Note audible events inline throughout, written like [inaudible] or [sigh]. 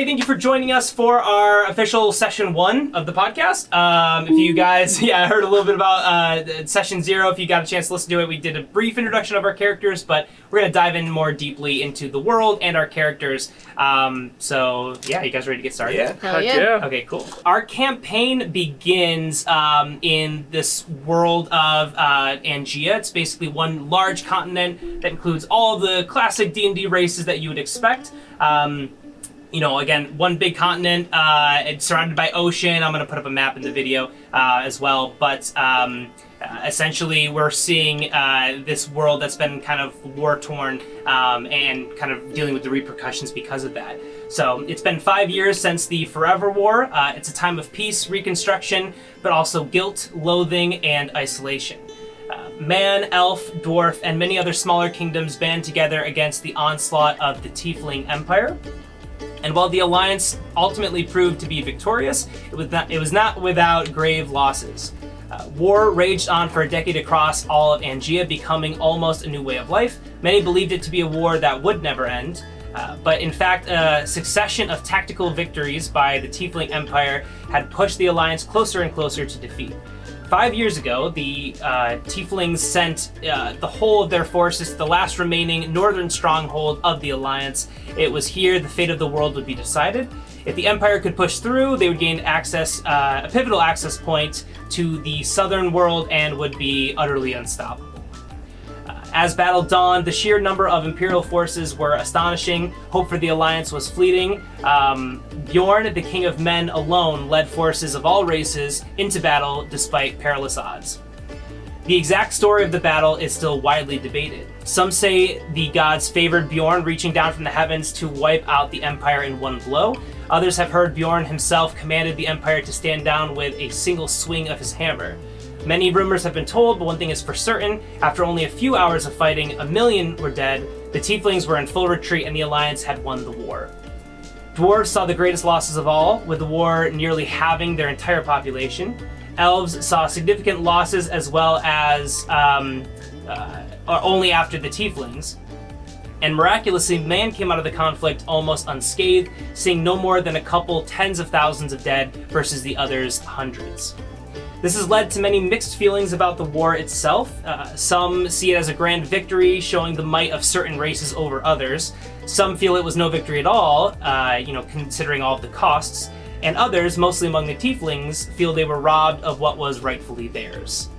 everybody. Thank you for joining us for our official session one of the podcast. Um, if you guys, [laughs] yeah, I heard a little bit about uh, session zero. If you got a chance to listen to it, we did a brief introduction of our characters, but we're going to dive in more deeply into the world and our characters. Um, so, yeah, you guys ready to get started? Yeah. Hell Heck yeah. Okay, cool. Our campaign begins um, in this world of uh, Angea. It's basically one large continent that includes all the classic D and D races that you would expect. Um, you know, again, one big continent. Uh, it's surrounded by ocean. I'm going to put up a map in the video uh, as well. But um, essentially, we're seeing uh, this world that's been kind of war torn um, and kind of dealing with the repercussions because of that. So it's been five years since the Forever War. Uh, it's a time of peace, reconstruction, but also guilt, loathing, and isolation. Uh, man, elf, dwarf, and many other smaller kingdoms band together against the onslaught of the Tiefling Empire. And while the alliance ultimately proved to be victorious, it was not, it was not without grave losses. Uh, war raged on for a decade across all of Angea, becoming almost a new way of life. Many believed it to be a war that would never end. Uh, but in fact, a succession of tactical victories by the Tiefling Empire had pushed the alliance closer and closer to defeat. Five years ago, the uh, Tieflings sent uh, the whole of their forces to the last remaining northern stronghold of the Alliance. It was here the fate of the world would be decided. If the Empire could push through, they would gain access, uh, a pivotal access point to the southern world and would be utterly unstoppable. As battle dawned, the sheer number of Imperial forces were astonishing. Hope for the Alliance was fleeting. Um, Bjorn, the King of Men, alone led forces of all races into battle despite perilous odds. The exact story of the battle is still widely debated. Some say the gods favored Bjorn reaching down from the heavens to wipe out the Empire in one blow. Others have heard Bjorn himself commanded the Empire to stand down with a single swing of his hammer. Many rumors have been told, but one thing is for certain after only a few hours of fighting, a million were dead, the Tieflings were in full retreat, and the Alliance had won the war. Dwarves saw the greatest losses of all, with the war nearly halving their entire population. Elves saw significant losses as well as um, uh, only after the Tieflings. And miraculously, man came out of the conflict almost unscathed, seeing no more than a couple tens of thousands of dead versus the others hundreds. This has led to many mixed feelings about the war itself. Uh, some see it as a grand victory, showing the might of certain races over others. Some feel it was no victory at all, uh, you know, considering all of the costs. And others, mostly among the Tieflings, feel they were robbed of what was rightfully theirs.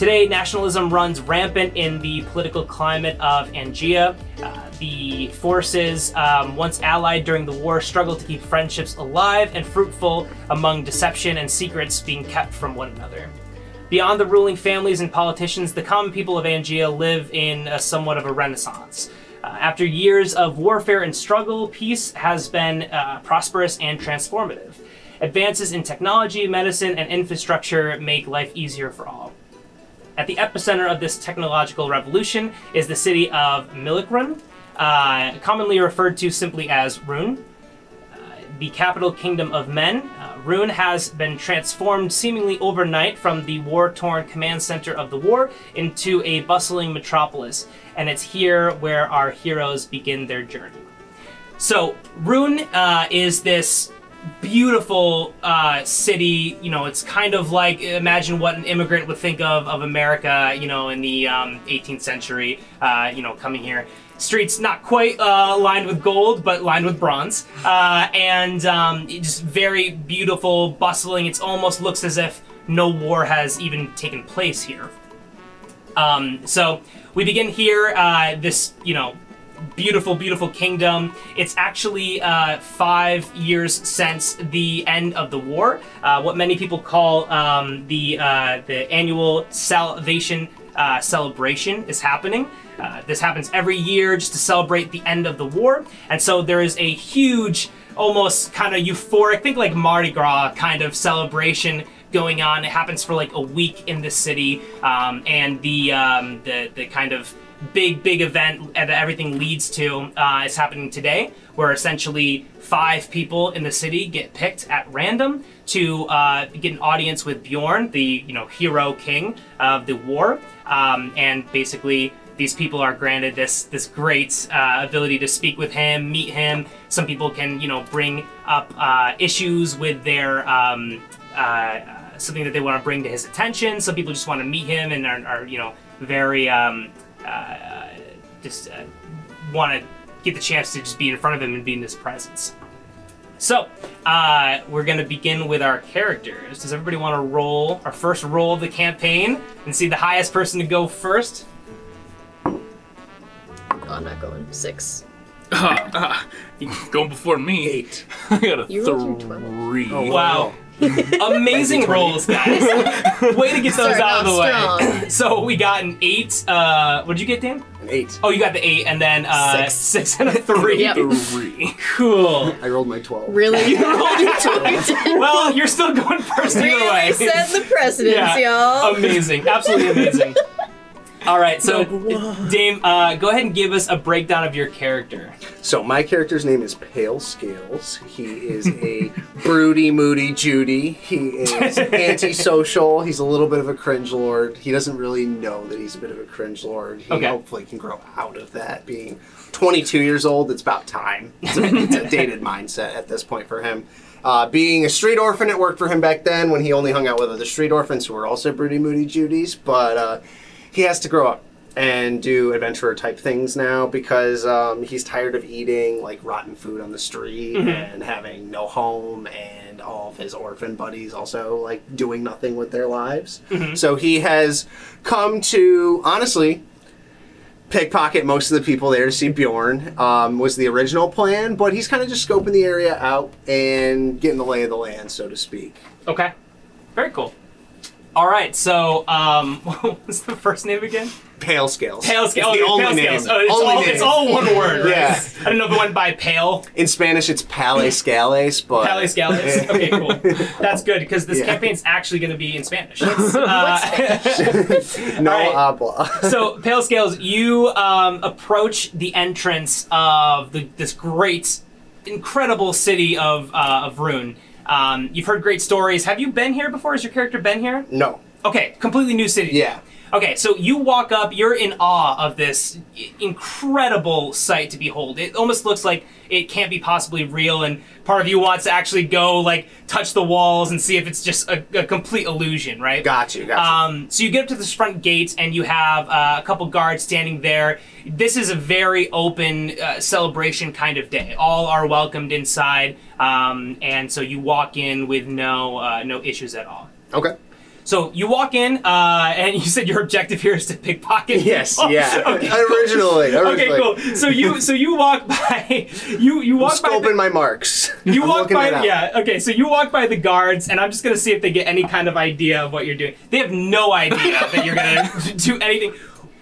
Today, nationalism runs rampant in the political climate of Angea. Uh, the forces, um, once allied during the war, struggle to keep friendships alive and fruitful among deception and secrets being kept from one another. Beyond the ruling families and politicians, the common people of Angea live in somewhat of a renaissance. Uh, after years of warfare and struggle, peace has been uh, prosperous and transformative. Advances in technology, medicine, and infrastructure make life easier for all. At the epicenter of this technological revolution is the city of Milikrun, uh, commonly referred to simply as Rune. Uh, the capital kingdom of men. Uh, Rune has been transformed seemingly overnight from the war torn command center of the war into a bustling metropolis, and it's here where our heroes begin their journey. So, Rune uh, is this beautiful uh, city. You know, it's kind of like imagine what an immigrant would think of of America. You know, in the um, 18th century. Uh, you know, coming here. Streets not quite uh, lined with gold, but lined with bronze, uh, and um, just very beautiful, bustling. It almost looks as if no war has even taken place here. Um, so we begin here. Uh, this, you know, beautiful, beautiful kingdom. It's actually uh, five years since the end of the war. Uh, what many people call um, the uh, the annual Salvation uh, celebration is happening. Uh, this happens every year just to celebrate the end of the war, and so there is a huge, almost kind of euphoric, think like Mardi Gras kind of celebration going on. It happens for like a week in the city, um, and the um, the the kind of big big event that everything leads to uh, is happening today, where essentially five people in the city get picked at random to uh, get an audience with Bjorn, the you know hero king of the war, um, and basically these people are granted this this great uh, ability to speak with him, meet him. Some people can you know bring up uh, issues with their um, uh, something that they want to bring to his attention. Some people just want to meet him and are, are you know very um, uh, just uh, want to get the chance to just be in front of him and be in his presence. So, uh, we're gonna begin with our characters. Does everybody want to roll our first roll of the campaign and see the highest person to go first? Oh, I'm not going. Six. [laughs] You going before me. Eight. [laughs] I got a You rolled your three. Oh, Wow. [laughs] Amazing rolls, guys. Way to get those Starting out of the off way. [clears throat] So we got an eight. Uh, what did you get, Dan? An eight. Oh, you got the eight, and then uh, Six. six and a three. Yep. Three. Cool. I rolled my twelve. Really? You rolled your [laughs] well, you're still going first either way. really set the precedence, Yeah. y'all. Amazing. Absolutely amazing. [laughs] All right, so Dame, uh, go ahead and give us a breakdown of your character. So my character's name is Pale Scales. He is a [laughs] broody, moody Judy. He is [laughs] antisocial. He's a little bit of a cringe lord. He doesn't really know that he's a bit of a cringe lord. He Okay. hopefully can grow out of that. Being 22 years old, it's about time. It's a, it's a [laughs] dated mindset at this point for him. Uh, being a street orphan, it worked for him back then when he only hung out with other street orphans who were also broody, moody Judies. But uh, he has to grow up and do adventurer type things now because um, he's tired of eating like rotten food on the street and having no home and all of his orphan buddies also like doing nothing with their lives. So he has come to honestly pickpocket most of the people there to see Bjorn um, was the original plan, but he's kind of just scoping the area out and getting the lay of the land, so to speak. Okay. Very cool. All right, so um, [laughs] what was the first name again? Pale scales. Pale It's scale. the oh, only pale name. scales. Oh, it's, Only all, name. it's all one word, right? Yeah. I don't know if it went by pale. In Spanish, it's Pale Scales, but Pale scales. [laughs] Okay, cool. That's good because this Yeah. campaign's actually going to be in Spanish. Uh, [laughs] no All right. habla. so pale scales you um, approach the entrance of the, this great incredible city of, uh, of rune um, you've heard great stories have you been here before has your character been here no. okay completely new city Yeah. Okay so you walk up you're in awe of this incredible sight to behold it almost looks like it can't be possibly real and part of you wants to actually go like touch the walls and see if it's just a, a complete illusion right Got you. Got you. um, so you get up to this front gate and you have uh, a couple guards standing there. This is a very open uh, celebration kind of day. All are welcomed inside, um, and so you walk in with no uh, no issues at all. okay. So you walk in, uh, and [laughs] you said your objective here is to pickpocket. [laughs] Yes. people. Yeah. [laughs] okay. originally. Okay, originally. cool. So you so you walk by you you walk by the- my marks. you I'm walk by, yeah. Okay, so you walk by the guards, and I'm just gonna see if they get any kind of idea of what you're doing. They have no idea that you're gonna do anything,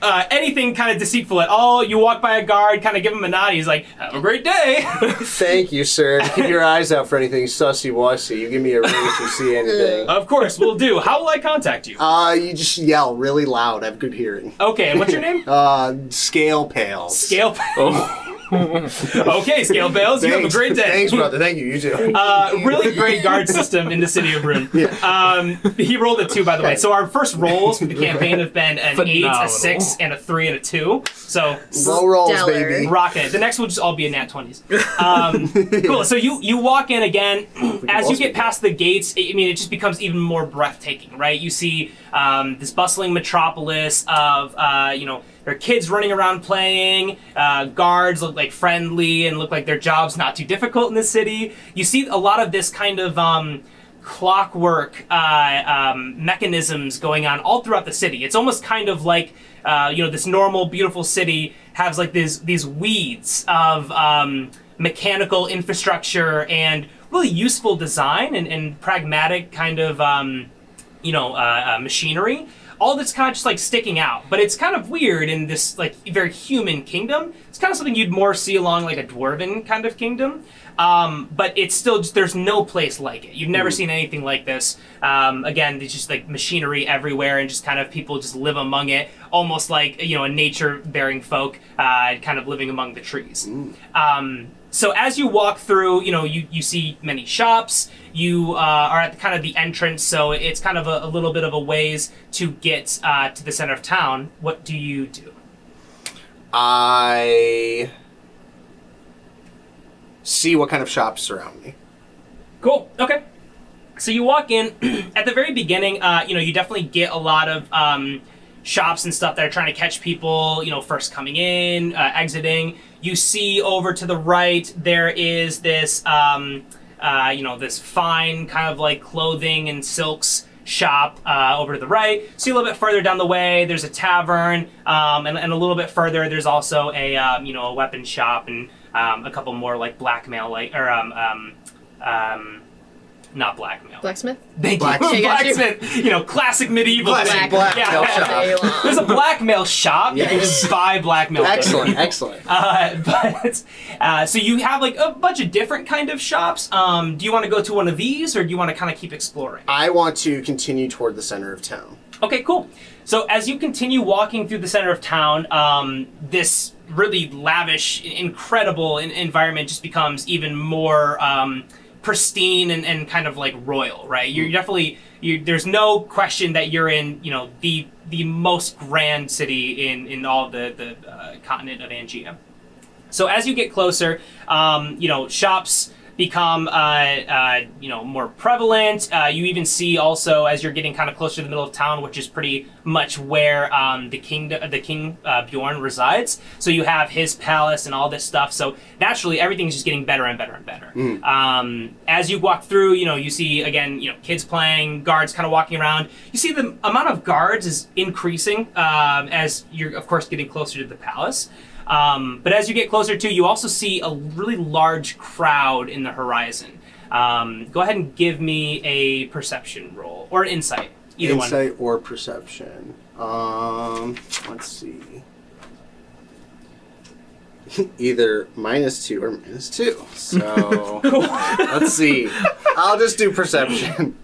uh, anything kind of deceitful at all. You walk by a guard, kind of give him a nod. He's like, "Have a great day." [laughs] Thank you, sir. Keep your eyes out for anything sussy wussy. You give me a ring if you see anything. of course, we'll do. How will I contact you? Uh, you just yell really loud. I have good hearing. Okay, and what's your name? [laughs] Uh, scale pales. Scale. Oh. [laughs] okay, Scale Bales. You have a great day. Thanks, brother. Thank you. You too. Uh, really great guard system in the city of Brune. Um, he rolled a two, by the way. So our first rolls for the campaign have been an eight, a Phenomenal. Six, and a three, and a two. So Low rolls, Stellar. baby. rocking it. The next will just all be a nat twenties. Um, [laughs] cool. So you you walk in again. [clears throat] As you get past the gates, I mean, it just becomes even more breathtaking, right? You see um, this bustling metropolis of uh, you know. There are kids running around playing. Uh, guards look like friendly and look like their job's not too difficult in the city. You see a lot of this kind of um, clockwork uh, um, mechanisms going on all throughout the city. It's almost kind of like uh, you know this normal, beautiful city has like these these weeds of um, mechanical infrastructure and really useful design and, and pragmatic kind of um, you know uh, uh, machinery. All that's kind of just like sticking out, but it's kind of weird in this like very human kingdom. It's kind of something you'd more see along like a dwarven kind of kingdom. Um, but it's still just there's no place like it. You've never seen anything like this. Um, again, there's just like machinery everywhere, and just kind of people just live among it, almost like you know a nature-bearing folk, uh, kind of living among the trees. Um, so as you walk through, you know, you, you see many shops. You uh, are at the, kind of the entrance, so it's kind of a, a little bit of a ways to get uh, to the center of town. What do you do? I see what kind of shops surround me. Cool. Okay. So you walk in [clears throat] at the very beginning. Uh, you know, you definitely get a lot of um, shops and stuff that are trying to catch people. You know, first coming in, uh, exiting. You see over to the right there is this, um, uh, you know, this fine kind of like clothing and silks shop uh, over to the right. See a little bit further down the way, there's a tavern, um, and, and a little bit further, there's also a um, you know a weapon shop and um, a couple more like blackmail like or um, um, um, not blackmail. Blacksmith? Thank Black- you. Okay, got you. Blacksmith. You know, classic medieval. Classic thing. blackmail Yeah. shop. [laughs] There's a blackmail shop. You can Yes. just buy blackmail. Excellent, excellent. [laughs] Uh, but uh, so you have like a bunch of different kind of shops. Um, do you want to go to one of these, or do you want to kind of keep exploring? I want to continue toward the center of town. Okay, cool. So as you continue walking through the center of town, um, this really lavish, incredible en- environment just becomes even more um, pristine and, and kind of like royal, right? You're definitely you, there's no question that you're in, you know, the the most grand city in in all the the uh, continent of Angea. So as you get closer, um, you know, shops become, uh, uh, you know, more prevalent. Uh, you even see also as you're getting kind of closer to the middle of town, which is pretty much where um, the king, the king uh, Bjorn resides. So you have his palace and all this stuff. So naturally, everything's just getting better and better and better. Um, as you walk through, you know, you see again, you know, kids playing, guards kind of walking around. You see the amount of guards is increasing um, as you're, of course, getting closer to the palace. Um, but as you get closer to, you also see a really large crowd in the horizon. Um, go ahead and give me a perception roll or insight, either one. Insight or perception. Um, let's see. [laughs] Either minus two or minus two. So [laughs] let's see. I'll just do perception.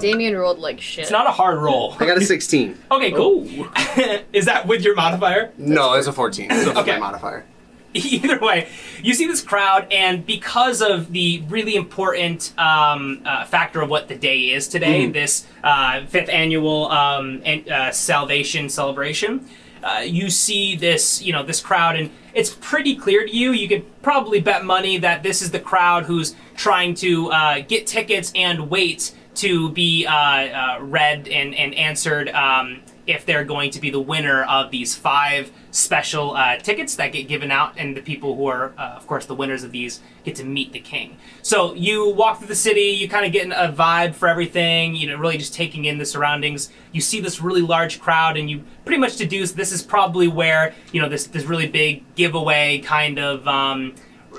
Damien rolled like shit. It's not a hard roll. I got a 16. [laughs] Okay, cool. [laughs] Is that with your modifier? No, it's a 14. So it's Okay. my modifier. [laughs] Either way, you see this crowd, and because of the really important um, uh, factor of what the day is today, this uh, fifth annual um, an- uh, Salvation celebration, uh, you see this, you know, this crowd, and it's pretty clear to you. You could probably bet money that this is the crowd who's trying to uh, get tickets and wait to be uh, uh, read and, and answered um, if they're going to be the winner of these five special uh, tickets that get given out, and the people who are, uh, of course, the winners of these get to meet the king. So you walk through the city, you kind of get a vibe for everything, you know, really just taking in the surroundings. You see this really large crowd, and you pretty much deduce this is probably where, you know, this, this really big giveaway kind of, um,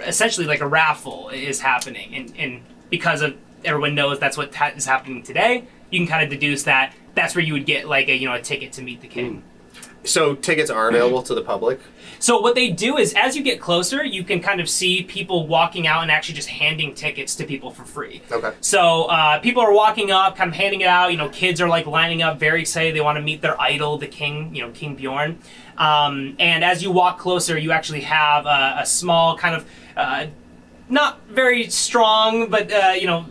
essentially like a raffle is happening. And, and because of everyone knows that's what ha- is happening today, you can kind of deduce that that's where you would get like a you know a ticket to meet the king. So tickets are available to the public. So what they do is as you get closer, you can kind of see people walking out and actually just handing tickets to people for free. Okay. So uh, people are walking up, kind of handing it out. You know, kids are like lining up, very excited. They want to meet their idol, the king. You know, King Bjorn. Um, and as you walk closer, you actually have a, a small kind of uh, not very strong, but uh, you know.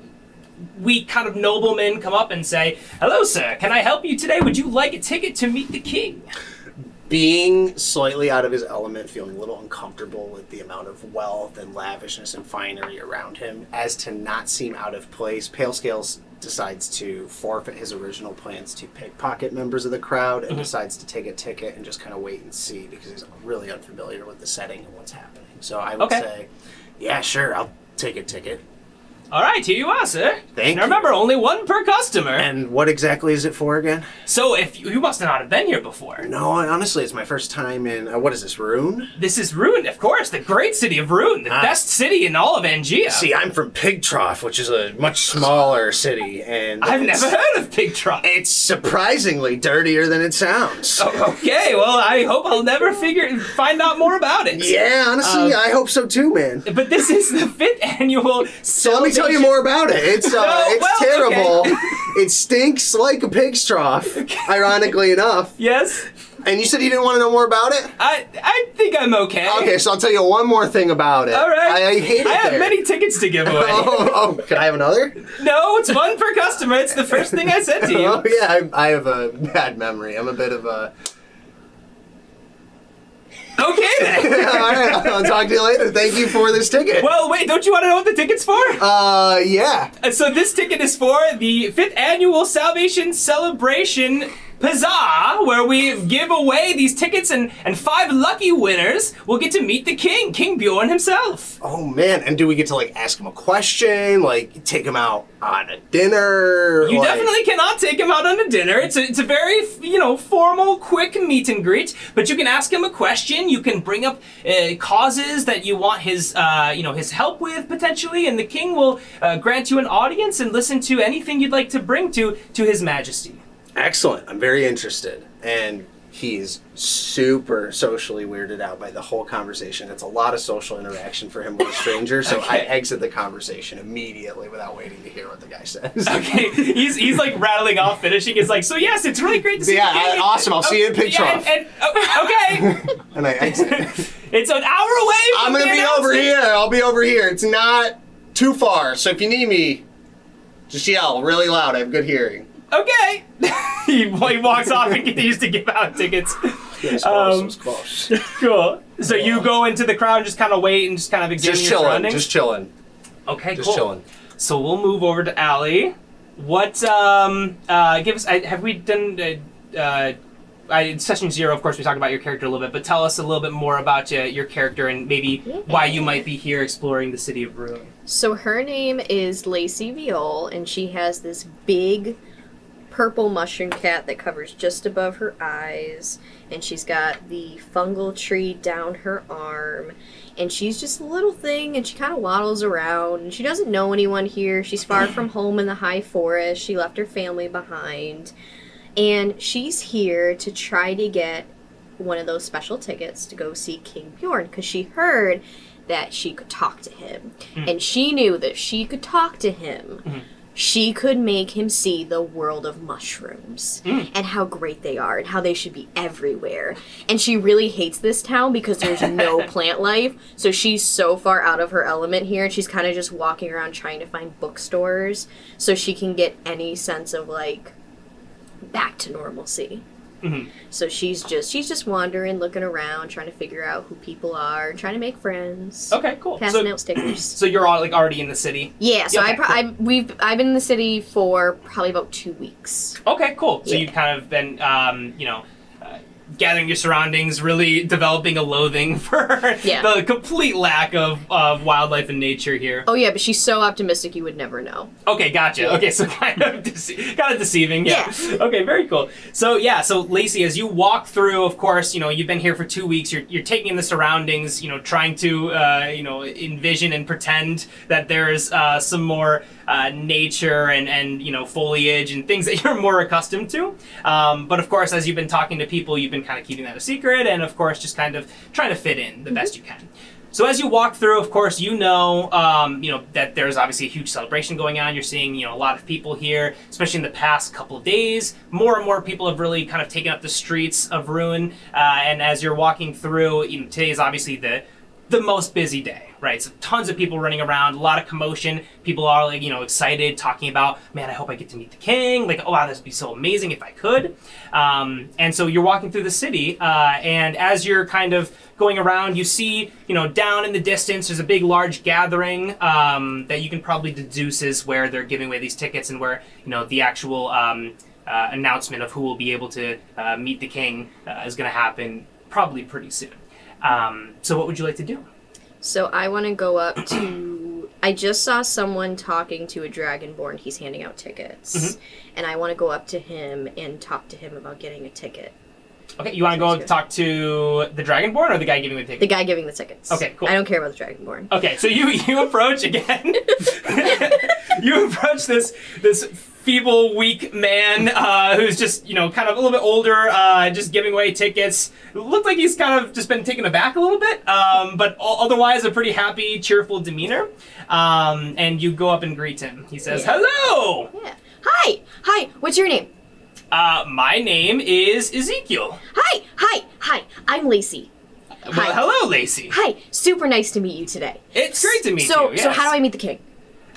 We kind of noblemen come up and say, "Hello, sir. Can I help you today? Would you like a ticket to meet the king?" Being slightly out of his element, feeling a little uncomfortable with the amount of wealth and lavishness and finery around him, as to not seem out of place, Pale Scales decides to forfeit his original plans to pickpocket members of the crowd and mm-hmm. decides to take a ticket and just kind of wait and see because he's really unfamiliar with the setting and what's happening. So I would Okay. say, yeah, sure, I'll take a ticket. All right, here you are, sir. Thank Now remember, only one per customer. And what exactly is it for again? so if you, you must not have been here before. No, honestly, it's my first time in. Uh, what is this, Rune? This is Rune, of course, the great city of Rune, the Ah. best city in all of Angea. See, I'm from Pig Trough, which is a much smaller city, and I've never heard of Pig Trough. It's surprisingly dirtier than it sounds. Oh, okay, well, I hope I'll never figure find out more about it. Yeah, honestly, Um, I hope so too, man. But this is the fifth annual. So let me tell you more about it. It's uh, [laughs] it's well, terrible. okay. [laughs] it stinks like a pig's trough, ironically enough. Yes, And you said you didn't want to know more about it. I I think I'm okay. Okay, so I'll tell you one more thing about it. All right. I, I hate it I have there. many tickets to give away. [laughs] Oh, oh, can I have another? No, it's one per customer. It's the first thing I said to you. Oh yeah, I, I have a bad memory. I'm a bit of a. Okay then. [laughs] All right, I'll talk to you later. Thank you for this ticket. Well, wait, don't you want to know what the ticket's for? Uh, yeah. Uh, So this ticket is for the fifth annual Salvation Celebration Huzzah, where we give away these tickets and, and five lucky winners will get to meet the king, King Bjorn himself. Oh man, and do we get to like ask him a question, like take him out on a dinner? You like- definitely cannot take him out on a dinner. It's a, it's a very, you know, formal, quick meet and greet. But you can ask him a question. You can bring up uh, causes that you want his, uh, you know, his help with potentially, and the king will uh, grant you an audience and listen to anything you'd like to bring to to His Majesty. Excellent. I'm very interested. And he's super socially weirded out by the whole conversation. It's a lot of social interaction for him with a stranger, so I exit the conversation immediately without waiting to hear what the guy says. Okay, he's he's like rattling off, finishing. It's like, so yes, it's really great to see. You. Yeah, king. I- awesome. I'll see you in yeah, and, and, oh, okay, [laughs] and I exit. [laughs] it's an hour away. From I'm gonna be over here. I'll be over here. It's not too far, so if you need me, just yell really loud. I have good hearing. Okay. [laughs] he, he walks off and continues to give out tickets. Yes, Um, close. [laughs] Cool. So you go into the crowd, and just kind of wait and just kind of examine Just your chilling. surroundings. Just chilling. okay, Just cool. chilling. So we'll move over to Allie. What? Um. Uh. Give us. I, have we done? Uh, uh, I, session zero, of course, we talked about your character a little bit, but tell us a little bit more about uh, your character and maybe why you might be here exploring the city of Rune. So her name is Lacey Viol, and she has this big purple mushroom cat that covers just above her eyes, and she's got the fungal tree down her arm, and she's just a little thing, and she kind of waddles around, and she doesn't know anyone here. She's far from [clears throat] home in the high forest. She left her family behind, and she's here to try to get one of those special tickets to go see King Bjorn because she heard that she could talk to him. Hmm. And she knew that she could talk to him, mm-hmm. She could make him see the world of mushrooms hmm. and how great they are and how they should be everywhere. And she really hates this town because there's no [laughs] plant life. So she's so far out of her element here and she's kind of just walking around trying to find bookstores so she can get any sense of like back to normalcy. Mhm. So she's just she's just wandering, looking around, trying to figure out who people are, trying to make friends, Okay, cool. passing So, out stickers. [clears throat] so you're all like already in the city. Yeah, so Okay, I, pro- cool. I we've I've been in the city for probably about two weeks. Okay, cool. So Yeah. you've kind of been, um, you know, gathering your surroundings, really developing a loathing [laughs] for Yeah. the complete lack of, of wildlife and nature here. Oh yeah, but she's so optimistic you would never know. Okay, gotcha. Yeah. Okay, so [laughs] kind of dece- kind of deceiving. Yeah. Okay, very cool. So yeah, so Lacey, as you walk through, of course, you know you've been here for two weeks. You're you're taking in the surroundings. You know, trying to uh, you know envision and pretend that there's uh, some more uh, nature and and you know foliage and things that [laughs] you're more accustomed to. Um, but of course, as you've been talking to people, you've been kind of keeping that a secret, and of course, just kind of trying to fit in the best you can. So as you walk through, of course, you know, um, you know that there's obviously a huge celebration going on. You're seeing, you know, a lot of people here, especially in the past couple of days. More and more people have really kind of taken up the streets of Rune. Uh, and as you're walking through, you know, today is obviously the the most busy day, right? So tons of people running around, a lot of commotion. People are like, you know, excited, talking about, man, I hope I get to meet the king. Like, oh wow, this would be so amazing if I could. Um, and so you're walking through the city, uh, and as you're kind of going around, you see, you know, down in the distance, there's a big, large gathering um, that you can probably deduce is where they're giving away these tickets and where, you know, the actual um, uh, announcement of who will be able to uh, meet the king uh, is going to happen probably pretty soon. Um, so, what would you like to do? So I want to go up to. I just saw someone talking to a dragonborn. He's handing out tickets, Mm-hmm. and I want to go up to him and talk to him about getting a ticket. Okay, you want to go talk to the Dragonborn or the guy giving the ticket? The guy giving the tickets. Okay, cool. I don't care about the dragonborn. Okay, so you [laughs] you approach again. [laughs] [laughs] you approach this this feeble, weak man uh, who's just you know kind of a little bit older, uh, just giving away tickets. Looked like he's kind of just been taken aback a little bit, um, but otherwise a pretty happy, cheerful demeanor. Um, and you go up and greet him. He says, Yeah. "Hello, Yeah. Hi. Hi. What's your name? uh, my name is Ezekiel." Hi. Hi. Hi. I'm Lacey. Well, Hi. hello, Lacey. Hi. Super nice to meet you today. It's great to meet so, you. so yes. how do I meet the king?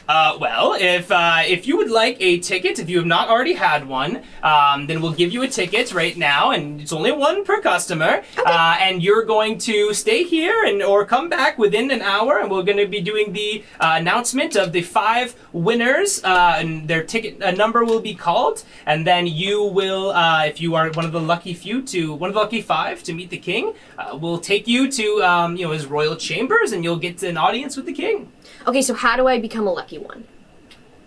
Uh, well, if uh, if you would like a ticket, if you have not already had one, um, then we'll give you a ticket right now, and it's only one per customer. Uh, and you're going to stay here and or come back within an hour, and we're going to be doing the uh, announcement of the five winners, uh, and their ticket uh, number will be called, and then you will, uh, if you are one of the lucky few to one of the lucky five to meet the king, uh, we'll take you to um, you know his royal chambers, and you'll get an audience with the king. Okay, so how do I become a lucky one?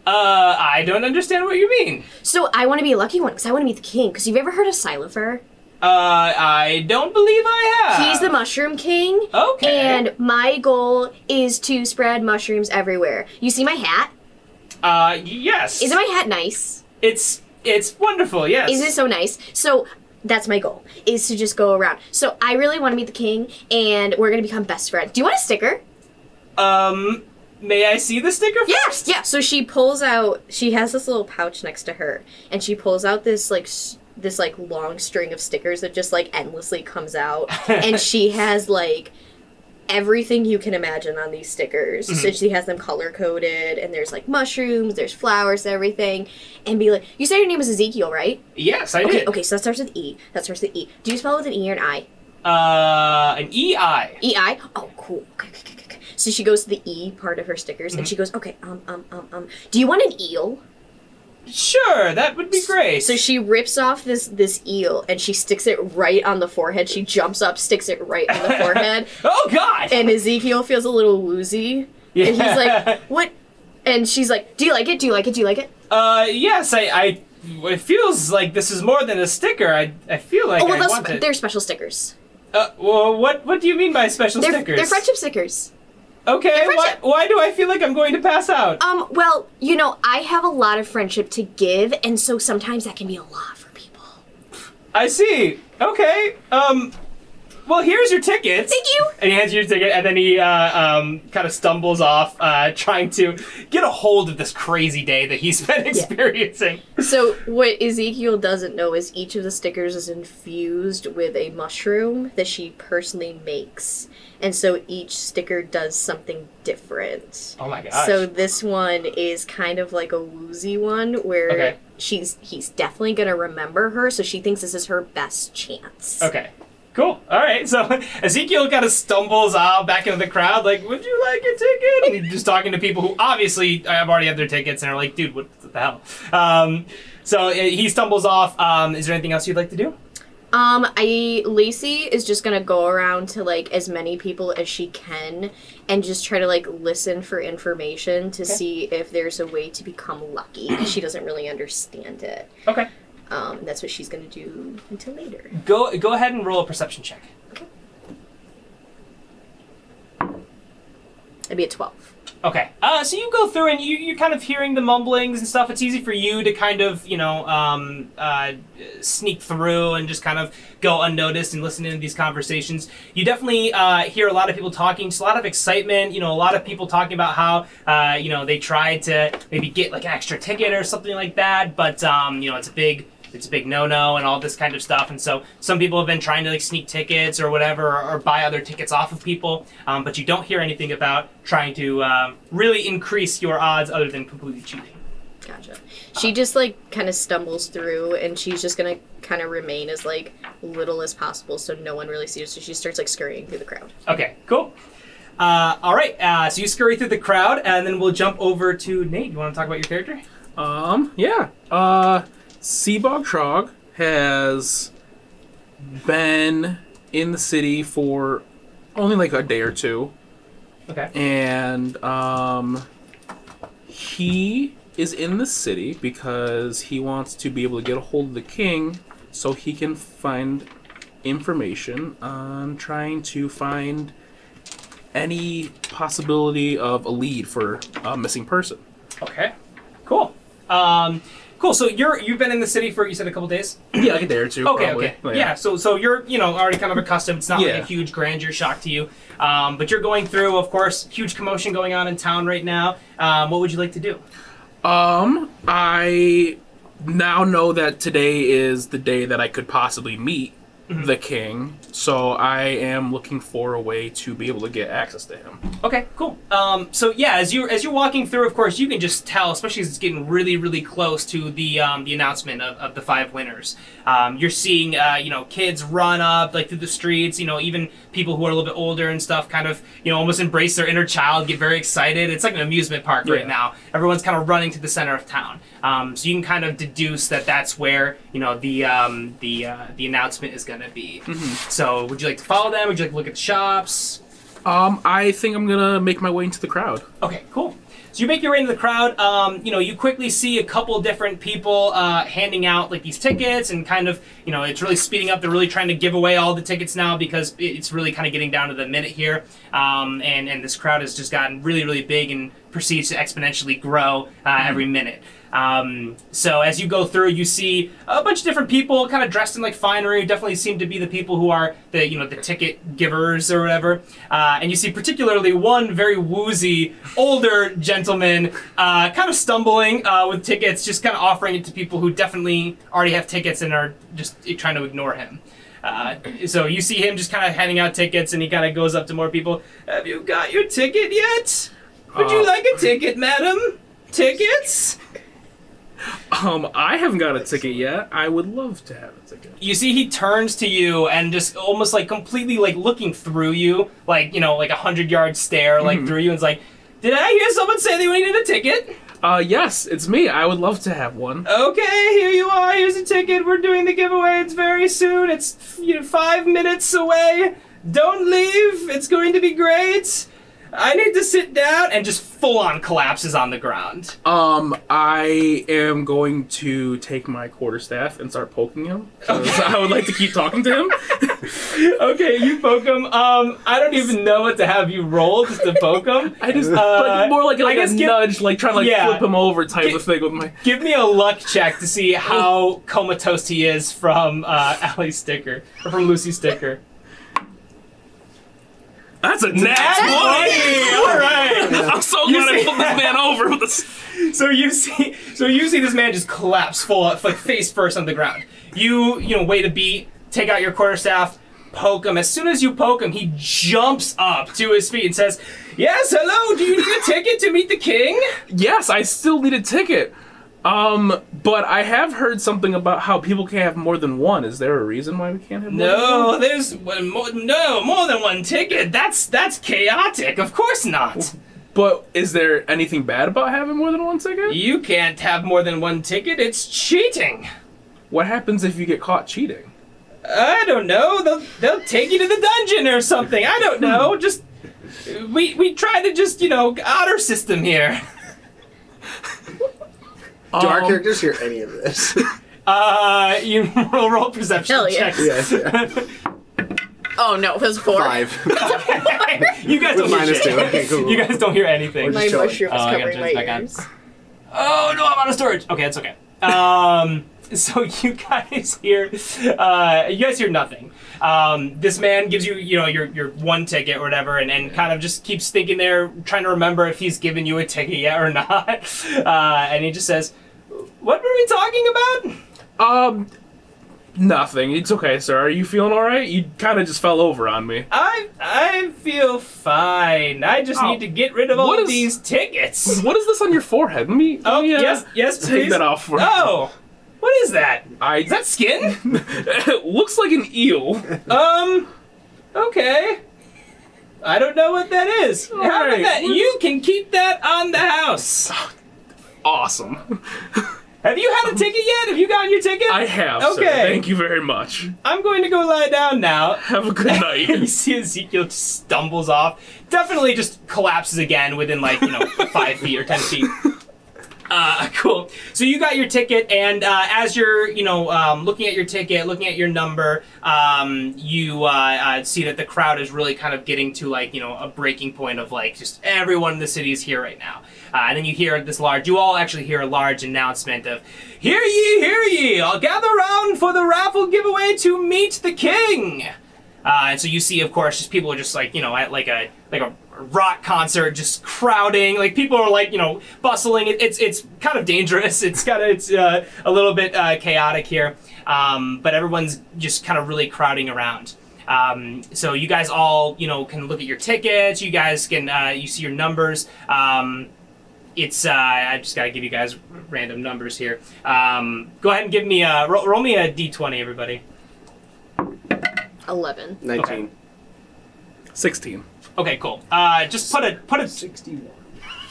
Uh, I don't understand what you mean. So I want to be a lucky one because I want to meet the king. Because you've ever heard of Silenfer? Uh, I don't believe I have. He's the mushroom king. Okay. And my goal is to spread mushrooms everywhere. You see my hat? Uh, yes. Isn't my hat nice? It's it's wonderful. Yes. Isn't it so nice? So that's my goal is to just go around. So I really want to meet the king, and we're gonna become best friends. Do you want a sticker? Um, may I see the sticker first? Yeah. So she pulls out. She has this little pouch next to her, and she pulls out this like. this like long string of stickers that just like endlessly comes out [laughs] and she has like everything you can imagine on these stickers so she has them color coded and there's like mushrooms there's flowers everything and be like you said your name was ezekiel right Yes, I okay did. okay so that starts with e that starts with e do you spell it with an e or an i Uh, an EI. E-I? Oh, cool. Okay, okay, okay. So she goes to the E part of her stickers, and she goes, okay, um, um, um, um, do you want an eel? Sure, that would be great. So she rips off this this eel, and she sticks it right on the forehead. She jumps up, sticks it right on the [laughs] forehead, oh God. and Ezekiel feels a little woozy, and he's like, [laughs] what? And she's like, do you like it? Do you like it? Do you like it? uh, yes, I, I. It feels like this is more than a sticker. I, I feel like Oh, well, I those, want it. they're special stickers. Uh, well, what, what do you mean by special They're, stickers? they're friendship stickers. Okay, why, why do I feel like I'm going to pass out? Um, well, you know, I have a lot of friendship to give, and so sometimes that can be a lot for people. I see. Okay. Um. Well, here's your tickets. Thank you. And he hands you your ticket, and then he uh, um, kind of stumbles off, uh, trying to get a hold of this crazy day that he's [laughs] been experiencing. So what Ezekiel doesn't know is each of the stickers is infused with a mushroom that she personally makes. And so each sticker does something different. Oh my gosh. So this one is kind of like a woozy one where Okay. she's he's definitely gonna remember her, so she thinks this is her best chance. Okay. Cool. All right. So [laughs] Ezekiel kind of stumbles out back into the crowd, like, "Would you like a ticket?" And he's just talking to people who obviously have already had their tickets and are like, "Dude, what the hell?" Um, so uh, he stumbles off. Um, is there anything else you'd like to do? Um, I Lacey is just gonna go around to like as many people as she can and just try to like listen for information to see if there's a way to become lucky. [clears throat] she doesn't really understand it. Okay. Um, that's what she's gonna do until later. Go go ahead and roll a perception check. That'd be a twelve. Okay. Uh, so you go through and you, you're kind of hearing the mumblings and stuff. It's easy for you to kind of, you know, um, uh, sneak through and just kind of go unnoticed and listen into these conversations. You definitely uh, hear a lot of people talking, just a lot of excitement. You know, a lot of people talking about how, uh, you know, they tried to maybe get like an extra ticket or something like that, but, um, you know, it's a big it's a big no-no and all this kind of stuff and so some people have been trying to like sneak tickets or whatever or, or buy other tickets off of people um, but you don't hear anything about trying to um, really increase your odds other than completely cheating Gotcha. She just like kind of stumbles through, and she's just gonna kind of remain as like little as possible, so no one really sees her. So she starts like scurrying through the crowd. okay cool uh, all right uh, so you scurry through the crowd and then we'll jump over to nate you want to talk about your character Um, yeah. Uh, Seabog Trog has been in the city for only like a day or two, okay. And um, he is in the city because he wants to be able to get a hold of the king so he can find information on trying to find any possibility of a lead for a missing person. okay. Cool. Um, cool so you're you've been in the city for you said a couple days [clears throat] Yeah, like a day or two. Okay, probably. okay. Yeah. so so you're, you know, already kind of accustomed. It's not like Yeah. a huge grandeur shock to you. Um, but you're going through, of course, huge commotion going on in town right now. Um, what would you like to do? Um, I now know that today is the day that I could possibly meet Mm-hmm. the king. So I am looking for a way to be able to get access to him. Okay, cool. Um, so yeah, as you as you're walking through, of course, you can just tell, especially as it's getting really, really close to the um, the announcement of, of the five winners. Um, you're seeing, uh, you know, kids run up like through the streets. You know, even people who are a little bit older and stuff, kind of, you know, almost embrace their inner child, get very excited. It's like an amusement park Yeah. right now. Everyone's kind of running to the center of town. Um, so you can kind of deduce that that's where you know the um, the uh, the announcement is going to be. So would you like to follow them? Would you like to look at the shops? Um, I think I'm gonna make my way into the crowd. Okay, cool. So you make your way into the crowd. Um, you know, you quickly see a couple different people uh, handing out like these tickets, and kind of, you know, it's really speeding up. They're really trying to give away all the tickets now because it's really kind of getting down to the minute here. Um, and and this crowd has just gotten really, really big and proceeds to exponentially grow uh, every minute. Um, so as you go through, you see a bunch of different people, kind of dressed in like finery. Definitely seem to be the people who are the you know the ticket givers or whatever. Uh, and you see particularly one very woozy older gentleman, uh, kind of stumbling uh, with tickets, just kind of offering it to people who definitely already have tickets and are just trying to ignore him. Uh, so you see him just kind of handing out tickets, and he kind of goes up to more people. Have you got your ticket yet? Would you Uh, like a ticket, madam? Tickets? Um, I haven't got a ticket yet. I would love to have a ticket. you see he turns to you and just almost like completely like looking through you like you know like a hundred yard stare like through you and is like did i hear someone say they needed a ticket Uh, yes, it's me. I would love to have one. okay here you are here's a ticket we're doing the giveaway it's very soon it's you know five minutes away don't leave it's going to be great i need to sit down and just full on collapses on the ground Um, I am going to take my quarterstaff and start poking him. 'cause I would like to keep talking to him. [laughs] okay you poke him um i don't even know what to have you roll just to poke him [laughs] I just Uh, like, more like, I like guess a give- nudge, like trying to like Yeah. flip him over type Gi- of thing with my. Give me a luck check to see how comatose he is from uh, [laughs] Allie Sticker or from Lucy Sticker. That's a nat 20! All right. [laughs] I'm so You glad I flipped this man over with this. So you see, so you see this man just collapse full, like face first on the ground. You, you know, wait a beat, take out your quarterstaff, poke him. As soon as you poke him, he jumps up to his feet and says, "Yes, hello. Do you need a ticket to meet the king?" Yes, I still need a ticket. Um, but I have heard something about how people can't have more than one. Is there a reason why we can't have more than one? No, there's one more, no more than one ticket. That's that's chaotic. Of course not. But is there anything bad about having more than one ticket? You can't have more than one ticket. It's cheating. What happens if you get caught cheating? I don't know. They'll they'll take you to the dungeon or something. I don't know. [laughs] Just we we try to just you know honor system here. [laughs] Do our Um, characters hear any of this? [laughs] Uh, you [laughs] roll roll perception Hell yeah. checks. yes. Yeah. [laughs] Oh no, it was four. Five. you guys don't hear Minus shit. two. Okay, cool. You guys don't hear anything. My Just chilling. mushroom is Oh, I gotta covering turn my this back on. ears. Oh no, I'm out of storage. Okay, that's okay. Um, [laughs] so you guys hear, uh, you guys hear nothing. Um, this man gives you, you know, your your one ticket or whatever, and, and kind of just keeps thinking there, trying to remember if he's given you a ticket yet or [laughs] not. Uh, and he just says, "What were we talking about?" Um, nothing. It's okay, sir. Are you feeling all right? You kind of just fell over on me. I I feel fine. I just Oh, need to get rid of all is- these tickets. What is this on your forehead? Let me. let Oh me, uh, yes, yes, take that off for Oh, what is that? I. Is that skin? it [laughs] looks like an eel. [laughs] Um, okay. I don't know what that is. How about that? You can keep that on the house. [sighs] Awesome. [laughs] Have you had a ticket yet? Have you gotten your ticket? I have. Sir. Okay. Thank you very much. I'm going to go lie down now. Have a good night. you see Ezekiel just stumbles off. Definitely just collapses again within like, you know, five feet or ten feet. Uh, [laughs] cool. So you got your ticket, and uh, as you're, you know, um, looking at your ticket, looking at your number, um, you uh, uh, see that the crowd is really kind of getting to like, you know, a breaking point of like just everyone in the city is here right now. Uh, and then you hear this large, you all actually hear a large announcement of, "Hear ye, hear ye! I'll gather round for the raffle giveaway to meet the king." Uh, and so you see, of course, just people are just like you know at like a like a rock concert, just crowding. Like people are like you know bustling. It, it's it's kind of dangerous. [laughs] It's kind of it's uh, a little bit uh, chaotic here. Um, but everyone's just kind of really crowding around. Um, so you guys all, you know, can look at your tickets. You guys can, uh, you see your numbers. Um, it's uh, I just gotta give you guys random numbers here. Um, go ahead and give me a roll, roll me a d20, everybody. 11. 19. 16. Okay, cool. Uh, just put a put a 61.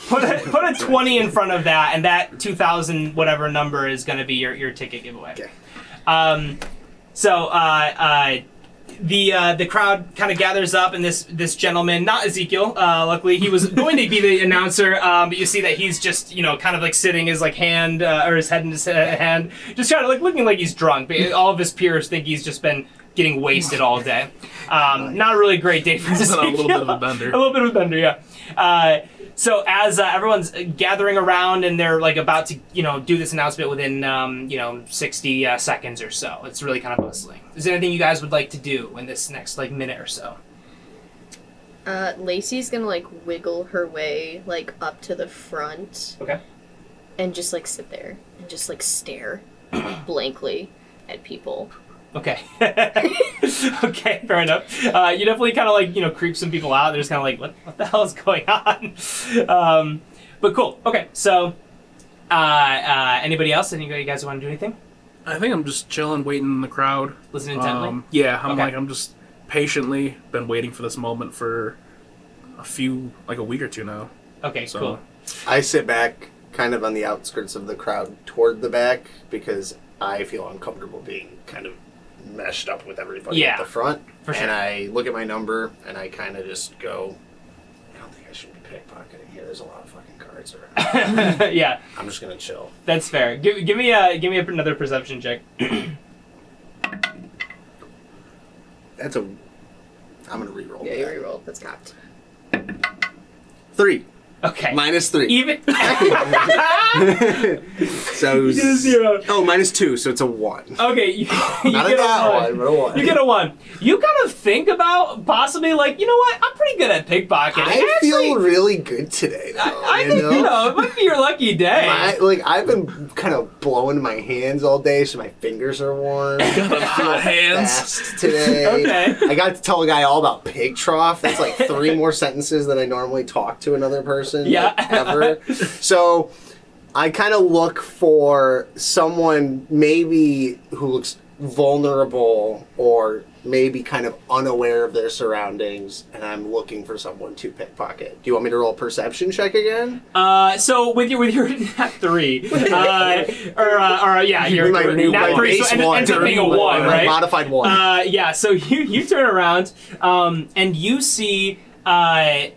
put a put a 20 in front of that, and that 2,000 whatever number is gonna be your your ticket giveaway. Okay. Um, so uh, uh, the uh, the crowd kind of gathers up, and this this gentleman, not Ezekiel, uh, luckily he was going to be the [laughs] announcer, um, but you see that he's just you know kind of like sitting his like hand uh, or his head in his uh, hand, just kind of like looking like he's drunk. But all of his peers think he's just been getting wasted all day. Um, not a really great day for this. [laughs] a little bit of a bender. [laughs] A little bit of a bender, yeah. Uh, so as uh, everyone's gathering around and they're like about to, you know, do this announcement within, um, you know, 60 uh, seconds or so, it's really kind of bustling. Is there anything you guys would like to do in this next like minute or so? Uh, Lacey's gonna like wiggle her way like up to the front Okay. and just like sit there and just like stare [clears throat] blankly at people. Okay. [laughs] okay, fair enough. Uh, you definitely kind of like you know creep some people out. They're just kind of like, what, what the [laughs] hell is going on? um, but cool. Okay, so uh, uh, anybody else? Any of you guys want to do anything? I think I'm just chilling, waiting in the crowd. Listen intently. Um, yeah, I'm Okay. like I'm just patiently been waiting for this moment for a few like a week or two now. okay, So cool. I sit back kind of on the outskirts of the crowd toward the back because I feel uncomfortable being kind of meshed up with everybody Yeah, at the front. for sure. And I look at my number and I kind of just go, I don't think I should be pickpocketing here. There's a lot of fucking cards around. [laughs] yeah, I'm just gonna chill. that's fair. Give, give me a give me another perception check. [clears throat] That's a. I'm gonna re-roll. Yeah, you that. reroll. That's cocked. Three Okay. minus three. Even. [laughs] [laughs] so You get a zero. Oh, minus two, so it's a one. okay, you, [laughs] you Not a get that a one, one. but a one. You get a one. You kind of think about possibly like, you know what? I'm pretty good at pickpocketing. I Actually, feel really good today, though. I, I you think know? you know it might be your lucky day. I, like I've been kind of blowing my hands all day, so my fingers are warm. Got hot hands. Fast today. Okay. I got to tell a guy all about pig trough. That's like three more sentences than I normally talk to another person. Yeah. like, ever. [laughs] So I kind of look for someone maybe who looks vulnerable or maybe kind of unaware of their surroundings, and I'm looking for someone to pickpocket. Do you want me to roll a perception check again? Uh, so with your with your [laughs] nat three, uh, [laughs] or uh, or yeah, your my new nat three, base so one. ends up being a one, right? Modified one. Uh, yeah, so you you turn around, um, and you see, uh,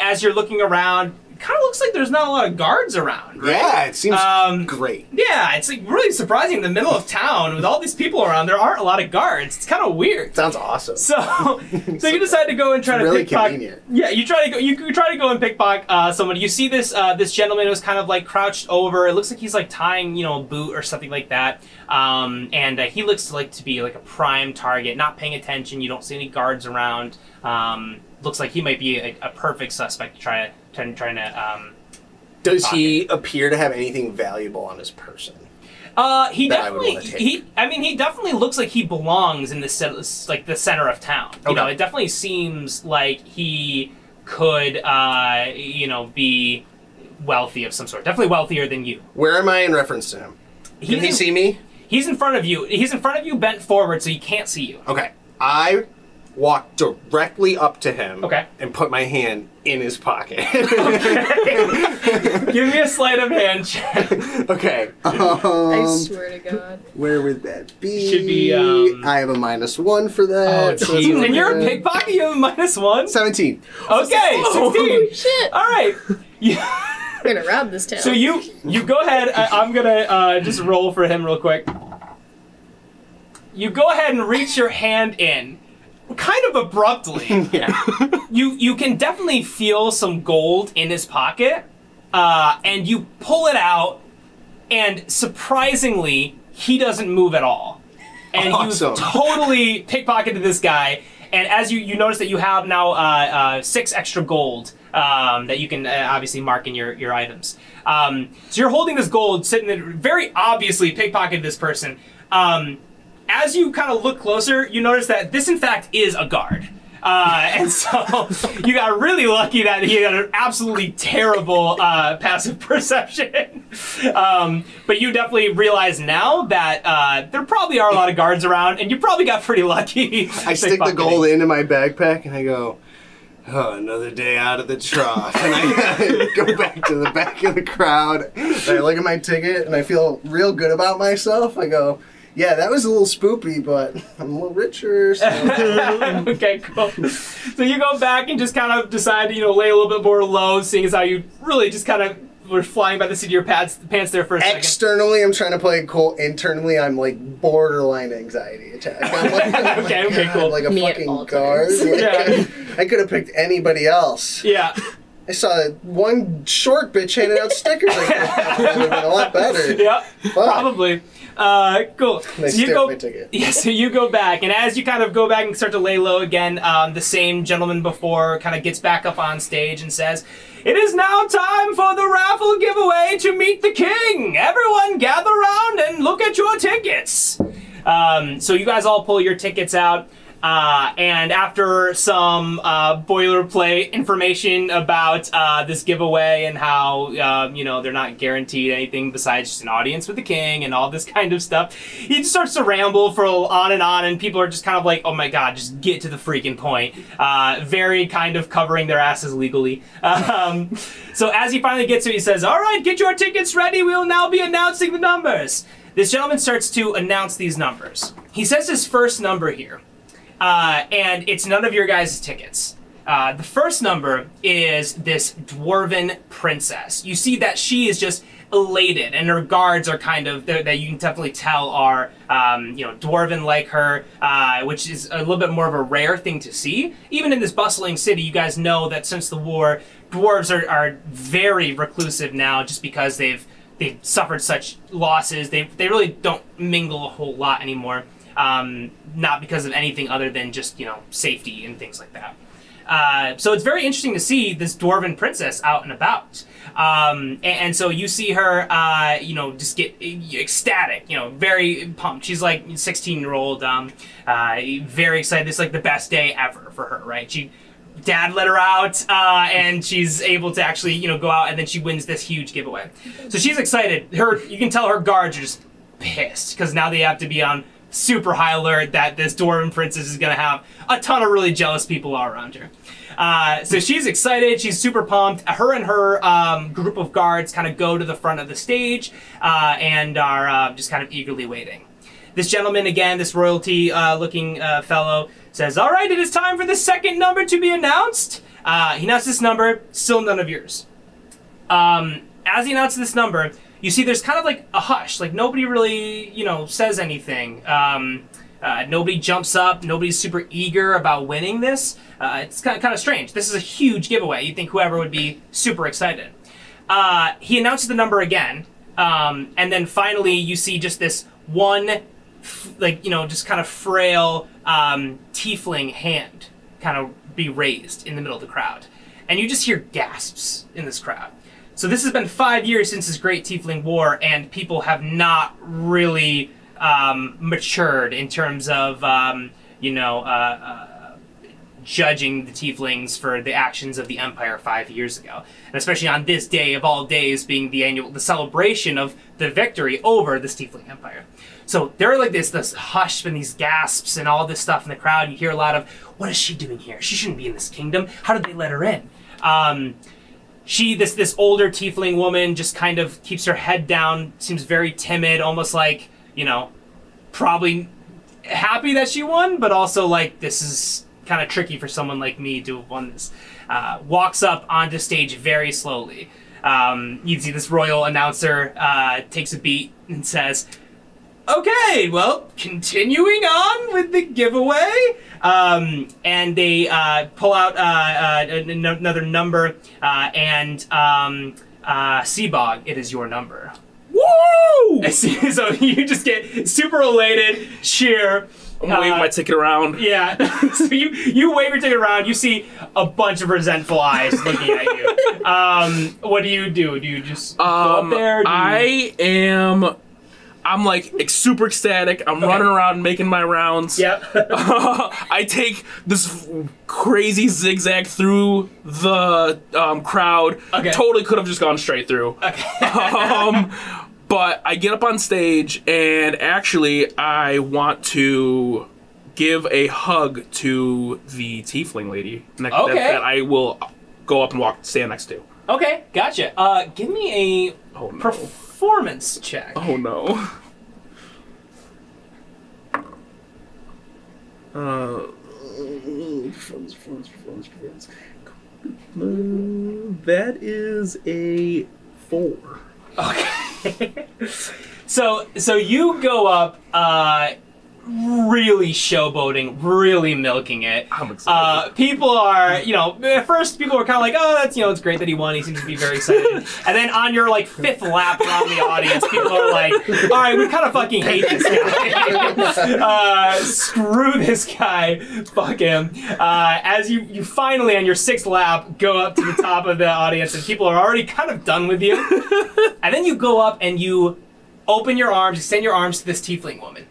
as you're looking around, kind of looks like there's not a lot of guards around, right? yeah, it seems Um, great. Yeah, it's like really surprising in the middle of town with all these people around. There aren't a lot of guards. It's kind of weird. Sounds awesome. So, [laughs] so you decide to go and try to Really pickpocket. convenient. Yeah, you try to go. You, you try to go and pickpocket uh, someone. You see this uh, this gentleman who's kind of like crouched over. It looks like he's like tying you know a boot or something like that. Um, and uh, he looks like to be like a prime target. Not paying attention. You don't see any guards around. Um, looks like he might be a, a perfect suspect to try to trying to. Um, Does he appear to have anything valuable on his person? Uh, he I definitely take. he. I mean, he definitely looks like he belongs in the cen- like the center of town. You know, it definitely seems like he could, uh, you know, be wealthy of some sort. Definitely wealthier than you. Where am I in reference to him? Can he see me? He's in front of you. He's in front of you, bent forward, so he can't see you. Okay. I walk directly up to him Okay. and put my hand in his pocket. [laughs] Give me a sleight of hand check. [laughs] okay. I Um, swear to God. where would that be? Should be, um, I have a minus one for Oh, that. so. And you're a okay. pickpocket. You have a minus one. 17. Okay, Holy sixteen. shit! All right. You- [laughs] We're gonna rob this town. So you you go ahead. I, I'm gonna uh, just roll for him real quick. You go ahead and reach your hand in, kind of abruptly. [laughs] Yeah. you you can definitely feel some gold in his pocket, uh, and you pull it out, and surprisingly, he doesn't move at all, and Awesome. you totally pickpocketed this guy. And as you you notice that you have now uh, uh, six extra gold um, that you can uh, obviously mark in your your items. Um, so you're holding this gold, sitting there, very obviously pickpocketed this person. Um, as you kind of look closer, you notice that this, in fact, is a guard. Uh, and so you got really lucky that he had an absolutely terrible uh, passive [laughs] perception. um, but you definitely realize now that uh, there probably are a lot of guards around, and you probably got pretty lucky. [laughs] I stick the gold into my backpack and I go, oh, another day out of the trough. And I [laughs] go back to the back of the crowd. And I look at my ticket and I feel real good about myself. I go, yeah, that was a little spoopy, but [laughs] I'm a little richer. So. [laughs] okay, cool. So you go back and just kind of decide to, you know, lay a little bit more low, seeing as how you really just kind of were flying by the seat of your pants, pants there for a second. Externally, I'm trying to play it cool. Internally, I'm like borderline anxiety attack. I'm like, [laughs] oh my Okay, okay, cool. Like a Me fucking guard. Like, Yeah. I could have picked anybody else. Yeah. I saw one short bitch handing out stickers. Like, that would have been a lot better. Yeah. Probably. Uh, cool. They So you go. at my ticket. Yeah, so you go back, and as you kind of go back and start to lay low again, um, the same gentleman before kind of gets back up on stage and says, "It is now time for the raffle giveaway to meet the king. Everyone, gather around and look at your tickets." Um, so you guys all pull your tickets out. Uh, and after some uh, boilerplate information about uh, this giveaway and how um, you know they're not guaranteed anything besides just an audience with the king and all this [laughs] kind of stuff, he just starts to ramble for on and on, and people are just kind of like, "Oh my god, just get to the freaking point!" Uh, very kind of covering their asses legally. [laughs] Um, so as he finally gets to, he says, "All right, get your tickets ready. We will now be announcing the numbers." This gentleman starts to announce these numbers. He says his first number here uh, and it's none of your guys' tickets. Uh, the first number is this dwarven princess. You see that she is just elated, and her guards are kind of that you can definitely tell are um, you know dwarven like her, uh, which is a little bit more of a rare thing to see. Even in this bustling city, you guys know that since the war, dwarves are, are very reclusive now, just because they've they've suffered such losses. They they really don't mingle a whole lot anymore um, not because of anything other than just you know safety and things like that. Uh, so it's very interesting to see this dwarven princess out and about. Um, and, and so you see her, uh, you know, just get ecstatic, you know, very pumped. She's like 16 year old, um, uh, very excited. This is like the best day ever for her, right? She, dad let her out, uh, and she's able to actually, you know, go out, and then she wins this huge giveaway. So she's excited. Her, you can tell her guards are just pissed because now they have to be on super high alert that this dwarven princess is going to have a ton of really jealous people all around her. Uh, so she's excited. She's super pumped. Her and her um, group of guards kind of go to the front of the stage uh, and are uh, just kind of eagerly waiting. This gentleman, again, this royalty uh, looking uh, fellow, says, All right, it is time for the second number to be announced. Uh, he announces this number, still none of yours. Um, as he announces this number, you see there's kind of like a hush. Like nobody really, you know, says anything. Um, uh, nobody jumps up. Nobody's super eager about winning this. Uh, it's kind of, kind of strange. This is a huge giveaway. You'd think whoever would be super excited. Uh, he announces the number again, um, and then finally you see just this one, like you know, just kind of frail um, tiefling hand kind of be raised in the middle of the crowd, and you just hear gasps in this crowd. So this has been five years since this Great Tiefling War, and people have not really um, matured in terms of um, you know. Uh, uh, judging the tieflings for the actions of the empire five years ago. And especially on this day of all days being the annual the celebration of the victory over this tiefling empire. So there are like this this hush and these gasps and all this stuff in the crowd. You hear a lot of what is she doing here? She shouldn't be in this kingdom. How did they let her in? Um, she this this older tiefling woman just kind of keeps her head down seems very timid almost like you know probably happy that she won but also like this is kind of tricky for someone like me to have won this. Uh, walks up onto stage very slowly. Um, you see this royal announcer uh, takes a beat and says okay well continuing on with the giveaway um, and they uh, pull out uh, uh, an- another number uh, and um, uh, Seabog, it is your number Woo! [laughs] so you just get super elated cheer I'm waving uh, my ticket around. yeah. [laughs] [laughs] so you you wave your ticket around. You see a bunch of resentful eyes looking at you. Um, what do you do? Do you just go Um, up there? Do you- I am. I'm like super ecstatic. I'm running around making my rounds. Yep. [laughs] [laughs] I take this crazy zigzag through the um, crowd. Okay. Totally could have just gone straight through. [laughs] um, but I get up on stage and actually I want to give a hug to the tiefling lady that, Okay. that I will go up and walk stand next to. okay, gotcha. Uh, give me a Oh no. Performance check. Oh no. Uh, performance, performance, performance, performance. Uh, that is a four. Okay. [laughs] so so you go up uh really showboating, really milking it. I'm Uh, excited. people are, you know, at first people were kind of like, oh, that's, you know, it's great that he won. He seems to be very excited. [laughs] and then on your, like, fifth lap around the audience, people are like, all right, we kind of fucking hate this guy. [laughs] uh, screw this guy. Fuck him. Uh, as you, you finally, on your sixth lap, go up to the top of the audience and people are already kind of done with you. [laughs] and then you go up and you open your arms, extend your arms to this tiefling woman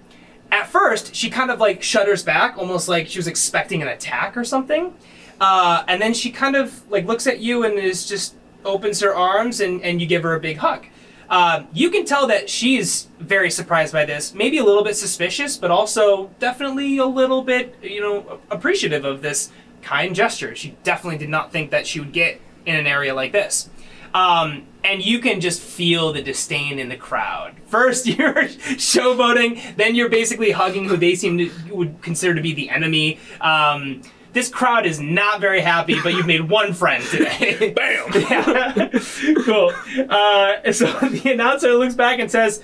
at first she kind of like shudders back almost like she was expecting an attack or something. Uh, and then she kind of like looks at you and is just opens her arms and, and you give her a big hug. Uh, you can tell that she's very surprised by this maybe a little bit suspicious but also definitely a little bit you know appreciative of this kind gesture. She definitely did not think that she would get in an area like this. Um, and you can just feel the disdain in the crowd. First, [laughs] you're showboating, then you're basically hugging who they seem to would consider to be the enemy. Um, this crowd is not very happy, but you've made one friend today. [laughs] Bam! [laughs] Yeah. cool. Uh, so the announcer looks back and says,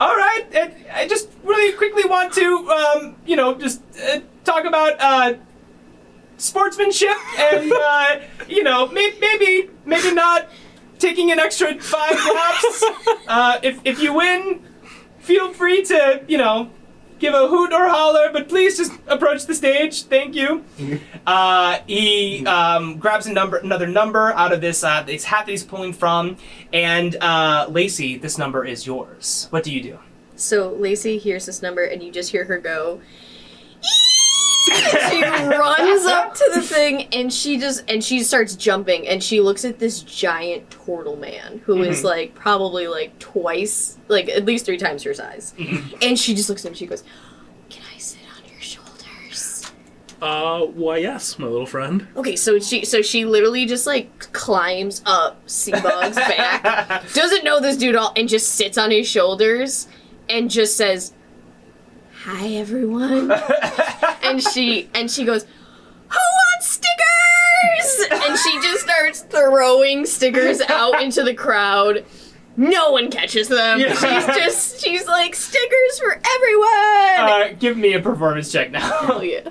"All right, I, I just really quickly want to, um, you know, just uh, talk about." Uh, sportsmanship and uh, you know may- maybe maybe not taking an extra five laps. [laughs] Uh, if, if you win feel free to you know give a hoot or holler but please just approach the stage. Thank you. [laughs] Uh, he um, grabs a number another number out of this uh, this hat that he's pulling from and uh, lacey this number is yours. What do you do? So Lacey hears this number, and you just hear her go. [laughs] she runs up to the thing, and she just and she starts jumping, and she looks at this giant turtle man who is Mhm. like probably like twice, like at least three times her size, and she just looks at him. and She goes, "Can I sit on your shoulders?" Uh, why yes, my little friend. Okay, so she so she literally just like climbs up Seabug's back, [laughs] doesn't know this dude at all, and just sits on his shoulders and just says, "Hi, everyone." [laughs] and she and she goes, "Who wants stickers?" and she just starts throwing stickers out into the crowd. No one catches them. Yeah. She's just she's like stickers for everyone. uh, give me a performance check now Oh yeah.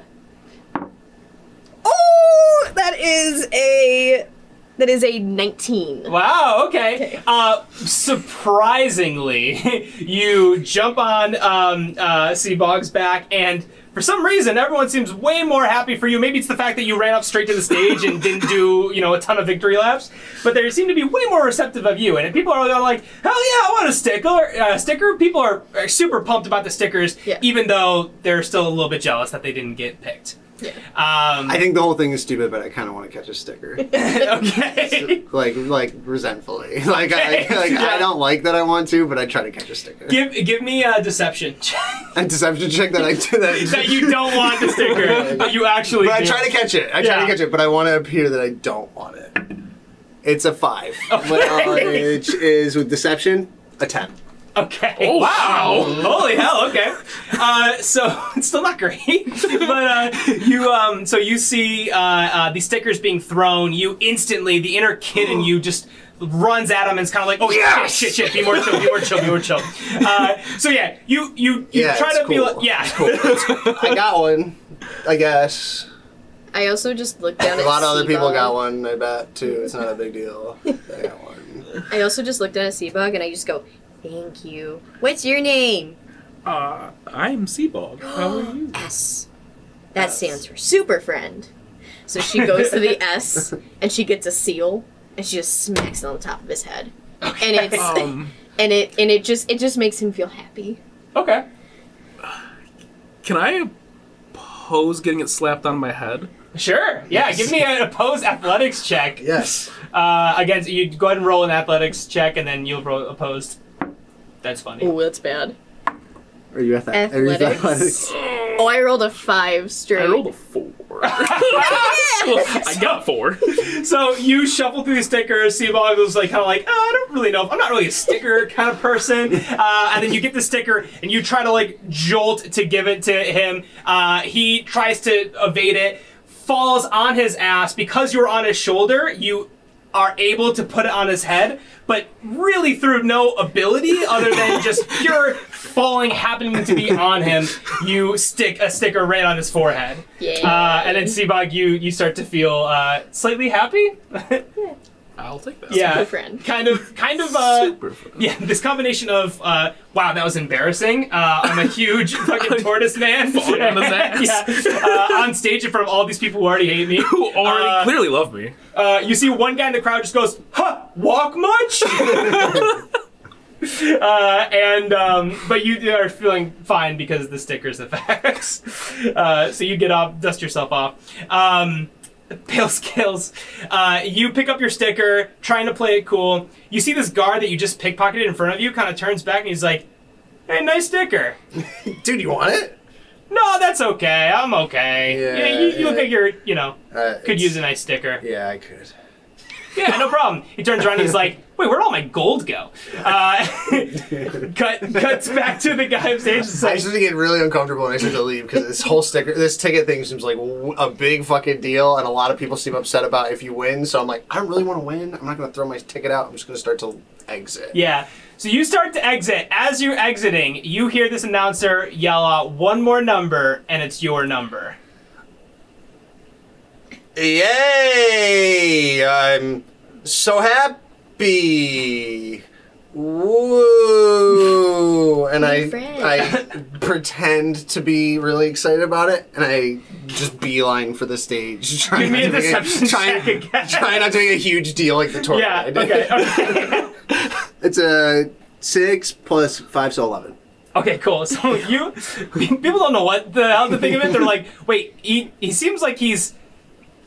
Oh, that is a that is a 19. Wow. Okay. Okay. Uh, surprisingly, [laughs] you jump on um, uh, Seabog's back, and for some reason, everyone seems way more happy for you. Maybe it's the fact that you ran up straight to the stage and didn't do, you know, a ton of victory laps. But they seem to be way more receptive of you, and people are like, "Hell yeah, I want a sticker!" Uh, sticker. People are, are super pumped about the stickers, Yeah. even though they're still a little bit jealous that they didn't get picked. Yeah. [laughs] Um, I think the whole thing is stupid, but I kind of want to catch a sticker, [laughs] okay. [laughs] like like resentfully. Like I like yeah. I don't like that I want to, but I try to catch a sticker. give give me a deception. a deception check that I do that. that you don't want the sticker, but you actually But I try to catch it. I try Yeah. to catch it, but I want to appear that I don't want it. It's a five, Okay. which is with deception a ten. Okay. Oh, wow. wow. Holy hell. Okay. Uh, so [laughs] it's still not great, [laughs] but uh, you um, so you see uh, uh, the stickers being thrown. You instantly, the inner kid in [gasps] you just runs at him and is kind of like, oh Yes! shit, shit, shit, be more chill, be more chill, be more chill. [laughs] Uh, so yeah, you you you Yeah, try it's to be cool. like, yeah, I got one, I guess. I also just looked down A at lot of other people Seabug. got one. I bet too. It's not a big deal. I got one. I also just looked down at Seabug and I just go, "Thank you. What's your name?" Uh, I'm Seabog. How are you? [gasps] S. That stands for super friend. So she goes to the [laughs] S and she gets a seal and she just smacks it on the top of his head. And it's Um, [laughs] and it and it just it just makes him feel happy. Okay. Can I pose getting it slapped on my head? Sure. Yeah. Give me an opposed athletics check. Yes. Uh, against you. Go ahead and roll an athletics check, and then you'll roll opposed. That's funny. Oh, that's bad. Are you at that? Are you Athletics. Oh, I rolled a five straight. I rolled a four. [laughs] I got four. So you shuffle through the stickers. Seabog was like, kind of like, oh, I don't really know. I'm not really a sticker [laughs] kind of person. Uh, and then you get the sticker and you try to like jolt to give it to him. Uh, he tries to evade it, falls on his ass because you're on his shoulder. You are able to put it on his head, but really through no ability other than [laughs] just pure falling happening to be on him, you stick a sticker right on his forehead. Yeah. Uh, and then Seabog, you you start to feel uh, slightly happy. I'll take that. yeah, Super friend. kind of, kind of. Uh, Super fun. yeah, this combination of uh, wow, that was embarrassing. Uh, I'm a huge [laughs] fucking tortoise man. Falling on his ass. yeah, uh, on stage in front of all these people who already hate me. [laughs] Who already Uh, clearly love me. Uh, you see one guy in the crowd just goes, "Huh, walk much?" [laughs] uh, and um, but you are feeling fine because the stickers effects. Uh, so you get off, dust yourself off. Um, [laughs] Pale Scales, uh, you pick up your sticker, trying to play it cool. You see this guard that you just pickpocketed in front of you, kind of turns back and he's like, "Hey, nice sticker." [laughs] Dude, you want it? No, that's okay. I'm okay. Yeah, Yeah, you, you look like you're, you know, Uh, could use a nice sticker. Yeah, I could. Yeah, no problem. He turns around and he's like, "Wait, where'd all my gold go?" Uh, [laughs] cut cuts back to the guy upstage. and I says, started to get really uncomfortable and I started to leave because this whole sticker, this ticket thing seems like a big fucking deal, and a lot of people seem upset about if you win. So I'm like, I don't really want to win. I'm not going to throw my ticket out. I'm just going to start to exit. "Yeah." So you start to exit. As you're exiting, you hear this announcer yell out one more number, and it's your number. Yay! I'm so happy. Woo! And I. I pretend to be really excited about it, and I just beeline for the stage, [laughs] trying Give me a not to make deception trying, check again. trying not to make a huge deal like the tour. Yeah. guide. Okay. Okay. [laughs] It's a six plus five, so eleven. Okay, cool. So you people don't know what the hell to think of it. They're like, wait, he he seems like he's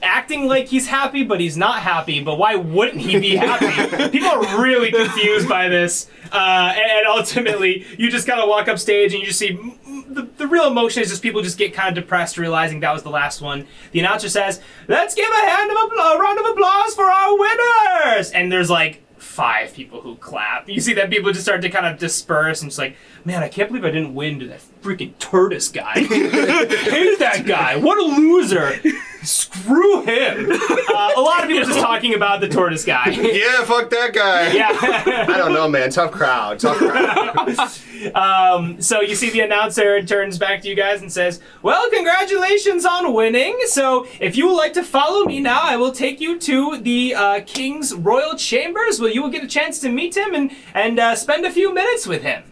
acting like he's happy, but he's not happy. But why wouldn't he be happy? [laughs] people are really confused by this, uh, and, and ultimately, you just gotta walk up stage and you just see the, the real emotion is just people just get kind of depressed, realizing that was the last one. The announcer says, "Let's give a hand of a round of applause for our winners," and there's like five people who clap. You see that people just start to kind of disperse and just like, man, I can't believe I didn't win to that freaking tortoise guy. [laughs] Hate that guy. What a loser. Screw him. [laughs] Uh, a lot of people just talking about the tortoise guy. [laughs] Yeah, fuck that guy. [laughs] Yeah. I don't know, man. Tough crowd. Tough crowd. Um, so you see the announcer turns back to you guys and says, "Well, congratulations on winning. So if you would like to follow me now, I will take you to the uh, king's royal chambers, where you will get a chance to meet him and and uh, spend a few minutes with him."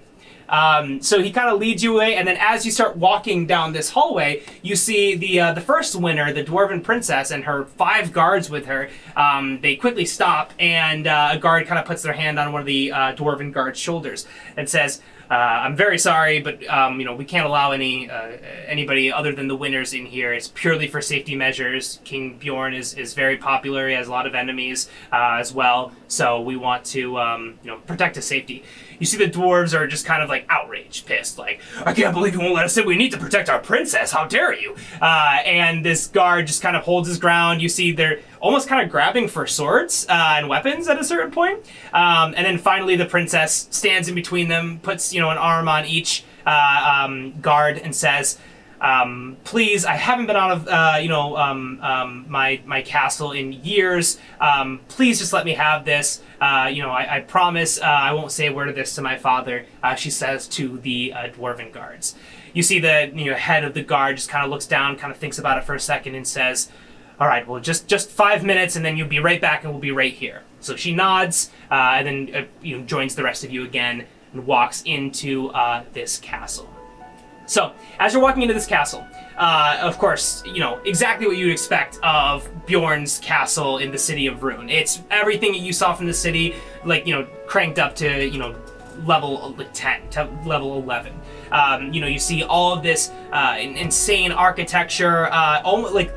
Um, so he kind of leads you away, and then as you start walking down this hallway, you see the uh, the first winner, the dwarven princess, and her five guards with her. Um, they quickly stop, and uh, a guard kind of puts their hand on one of the uh, dwarven guard's shoulders and says. Uh, I'm very sorry, but um, you know we can't allow any uh, anybody other than the winners in here. It's purely for safety measures. King Bjorn is, is very popular. He has a lot of enemies uh, as well, so we want to um, you know protect his safety. You see the dwarves are just kind of like outraged, pissed, like I can't believe you won't let us in. We need to protect our princess. How dare you? Uh, and this guard just kind of holds his ground. You see they're almost kind of grabbing for swords uh, and weapons at a certain point. Um, and then finally, the princess stands in between them, puts you know an arm on each uh, um, guard, and says, um, "Please, I haven't been out of uh, you know um, um, my my castle in years. Um, please, just let me have this. Uh, you know, I, I promise uh, I won't say a word of this to my father." Uh, she says to the uh, dwarven guards. You see the you know head of the guard just kind of looks down, kind of thinks about it for a second, and says all right well just just five minutes and then you'll be right back and we'll be right here so she nods uh, and then you know joins the rest of you again and walks into this castle so as you're walking into this castle uh, of course you know exactly what you'd expect of bjorn's castle in the city of rune it's everything that you saw from the city like you know cranked up to you know level 10 to level 11. Um, you know, you see all of this uh, insane architecture, uh, almost like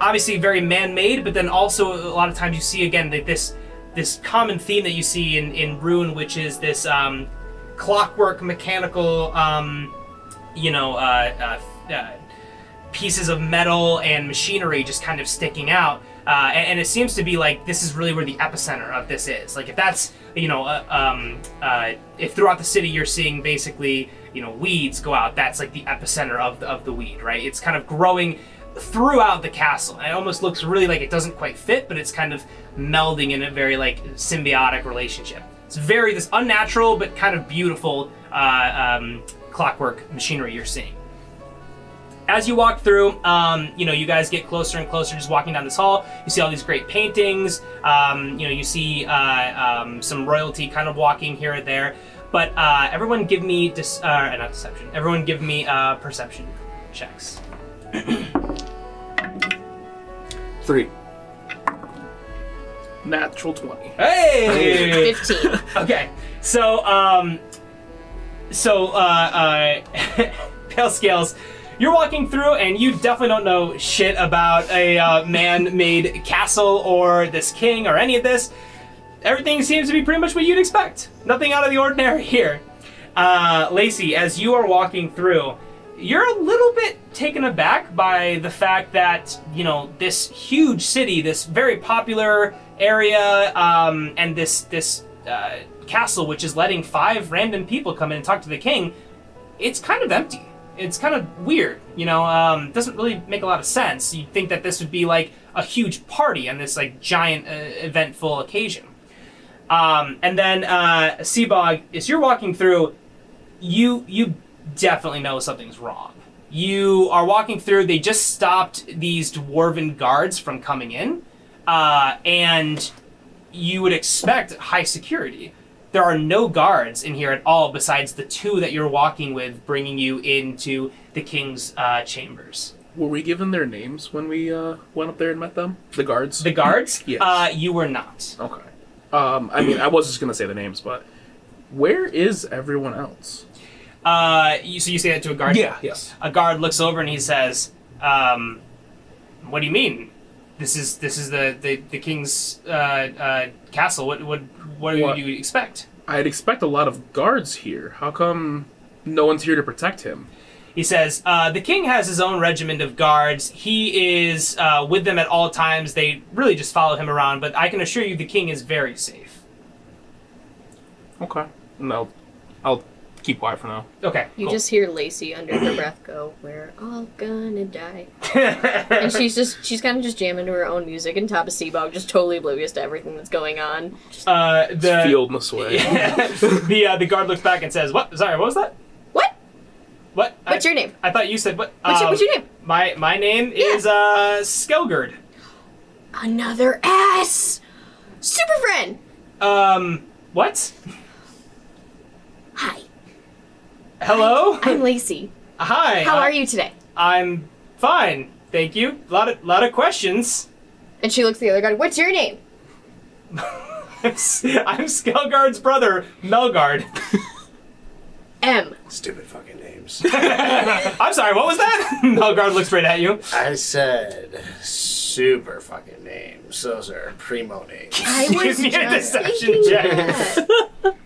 obviously very man-made, but then also a lot of times you see again like this this common theme that you see in in Rune, which is this um, clockwork mechanical, um, you know, uh, uh, uh, pieces of metal and machinery just kind of sticking out. Uh, and, and it seems to be like this is really where the epicenter of this is. Like if that's you know, uh, um, uh, if throughout the city you're seeing basically you know weeds go out, that's like the epicenter of the, of the weed, right? It's kind of growing throughout the castle. It almost looks really like it doesn't quite fit, but it's kind of melding in a very like symbiotic relationship. It's very this unnatural but kind of beautiful uh, um, clockwork machinery you're seeing as you walk through, um, you know, you guys get closer and closer just walking down this hall. You see all these great paintings. Um, you know, you see uh, um, some royalty kind of walking here or there. But uh, everyone give me, dis- uh, not deception, everyone give me uh, perception checks. [clears throat] Three. Natural 20. Hey! 15. [laughs] okay, so, um, so, uh, uh, [laughs] Pale Scales, you're walking through and you definitely don't know shit about a uh, man-made castle or this king or any of this. Everything seems to be pretty much what you'd expect. Nothing out of the ordinary here. Uh, Lacey, as you are walking through, you're a little bit taken aback by the fact that you know this huge city, this very popular area, um, and this this uh, castle, which is letting five random people come in and talk to the king. It's kind of empty. It's kind of weird, you know. Um, doesn't really make a lot of sense. You'd think that this would be like a huge party on this like giant uh, eventful occasion. Um, and then uh, Seabog, as you're walking through, you you definitely know something's wrong. You are walking through. They just stopped these dwarven guards from coming in, uh, and you would expect high security. There are no guards in here at all, besides the two that you're walking with, bringing you into the king's uh, chambers. Were we given their names when we uh, went up there and met them? The guards? The guards? [laughs] Yes. Uh, you were not. Okay. Um, I mean, I was just gonna say the names, but where is everyone else? Uh, you, so you say that to a guard? Yeah. Yes. a guard looks over and he says, um, "What do you mean? This is this is the the, the king's uh, uh, castle. What what what What? do you expect?" I'd expect a lot of guards here. How come no one's here to protect him? He says, uh, "The king has his own regiment of guards. He is uh, with them at all times. They really just follow him around. But I can assure you, the king is very safe." Okay. No, I'll keep quiet for now. Okay. You cool. just hear Lacey under her breath go, "We're all gonna die," [laughs] and she's just she's kind of just jamming to her own music, and top of Seabog just totally oblivious to everything that's going on. uh, the Fielding this way. the uh, the guard looks back and says, "What? Sorry, what was that? What? What? What's I, your name? I thought you said what? What's, your, Um, what's your name? My my name Yeah. is uh Skelgard. Another ass. Super friend. Um, what? Hi, Hello? I'm Lacey. Hi. How I- are you today? I'm fine, thank you. A lot of lot of questions. And she looks at the other guy. What's your name? [laughs] I'm Skelgard's brother, Melgard. [laughs] M. Stupid fucking names. [laughs] I'm sorry, what was that? Melgard looks right at you. I said super fucking names. Those are primo names. I Give was me a just deception thinking check. that.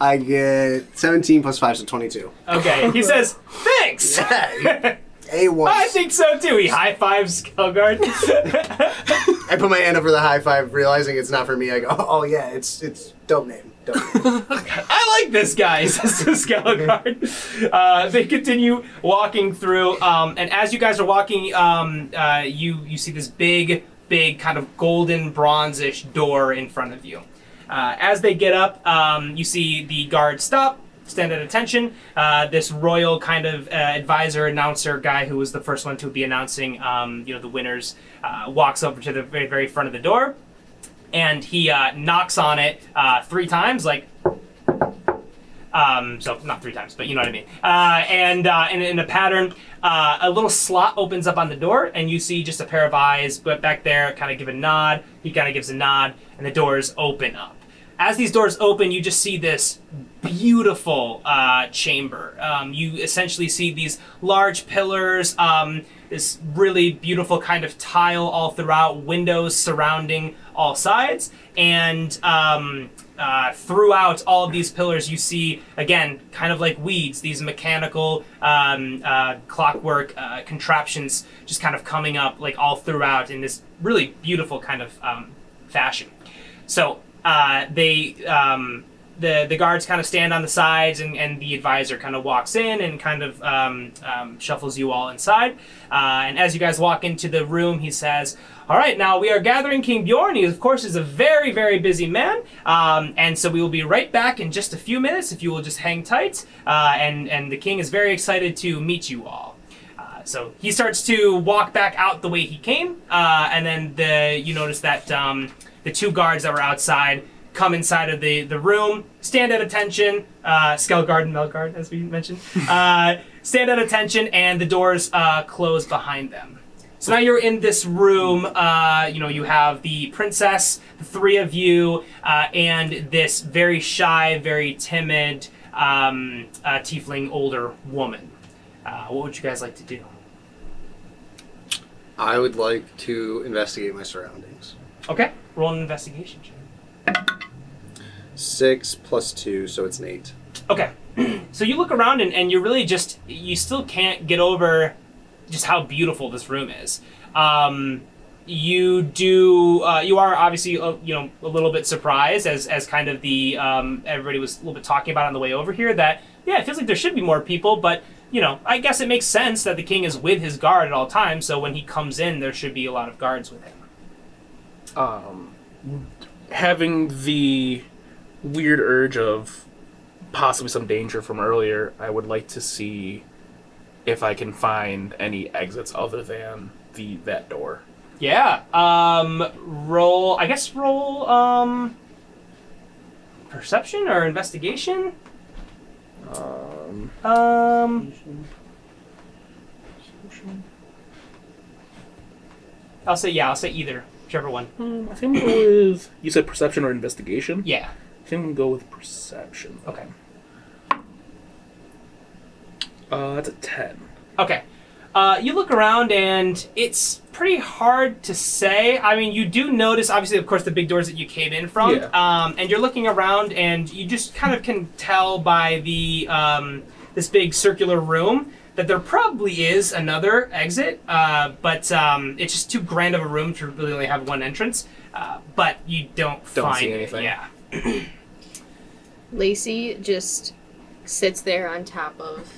I get 17 plus 5, so 22. Okay, he says, thanks. [laughs] A1. I think so too. He high fives Skelgard. [laughs] I put my hand over the high five, realizing it's not for me. I go, oh yeah, it's it's dope name. Dope name. [laughs] I like this guy, says the. Uh, they continue walking through, um, and as you guys are walking, um, uh, you you see this big, big kind of golden bronzish door in front of you. Uh, as they get up, um, you see the guard stop, stand at attention. Uh, this royal kind of uh, advisor, announcer guy who was the first one to be announcing, um, you know, the winners, uh, walks over to the very, very front of the door, and he uh, knocks on it uh, three times, like um, so not three times, but you know what I mean. Uh, and uh, in, in a pattern, uh, a little slot opens up on the door, and you see just a pair of eyes. But back there, kind of give a nod. He kind of gives a nod, and the doors open up. As these doors open, you just see this beautiful uh, chamber. Um, you essentially see these large pillars, um, this really beautiful kind of tile all throughout, windows surrounding all sides, and um, uh, throughout all of these pillars, you see again, kind of like weeds, these mechanical um, uh, clockwork uh, contraptions just kind of coming up like all throughout in this really beautiful kind of um, fashion. So uh, they um, the the guards kind of stand on the sides, and, and the advisor kind of walks in and kind of um, um, shuffles you all inside. Uh, and as you guys walk into the room, he says, "All right, now we are gathering King Bjorn. He, of course, is a very very busy man, um, and so we will be right back in just a few minutes. If you will just hang tight, uh, and and the king is very excited to meet you all." Uh, So he starts to walk back out the way he came, uh, and then the you notice that um, the two guards that were outside come inside of the, the room, stand at attention, uh, Skelgard and Melgard, as we mentioned, [laughs] uh, stand at attention, and the doors uh, close behind them. So now you're in this room. Uh, you know, you have the princess, the three of you, uh, and this very shy, very timid um, uh, tiefling older woman. Uh, what would you guys like to do? I would like to investigate my surroundings. Okay, roll an investigation check. Six plus two, so it's an eight. Okay. [clears throat] so you look around and, and you're really just you still can't get over just how beautiful this room is. Um, you do uh, you are obviously uh, you know a little bit surprised as as kind of the um, everybody was a little bit talking about on the way over here that yeah it feels like there should be more people but you know I guess it makes sense that the king is with his guard at all times so when he comes in there should be a lot of guards with him. Um, having the weird urge of possibly some danger from earlier, I would like to see if I can find any exits other than the that door. Yeah. Um, roll. I guess roll. Um, perception or investigation. Um, Um, I'll say yeah. I'll say either, whichever one. I think we'll go with you said perception or investigation. Yeah. I think we'll go with perception. Okay. Uh, that's a ten. Okay. Uh, you look around and it's pretty hard to say. I mean, you do notice, obviously, of course, the big doors that you came in from. Yeah. Um, and you're looking around and you just kind of can tell by the um, this big circular room that there probably is another exit, uh, but um, it's just too grand of a room to really only have one entrance. Uh, but you don't, Don't find see it. anything. Yeah. [clears throat] Lacey just sits there on top of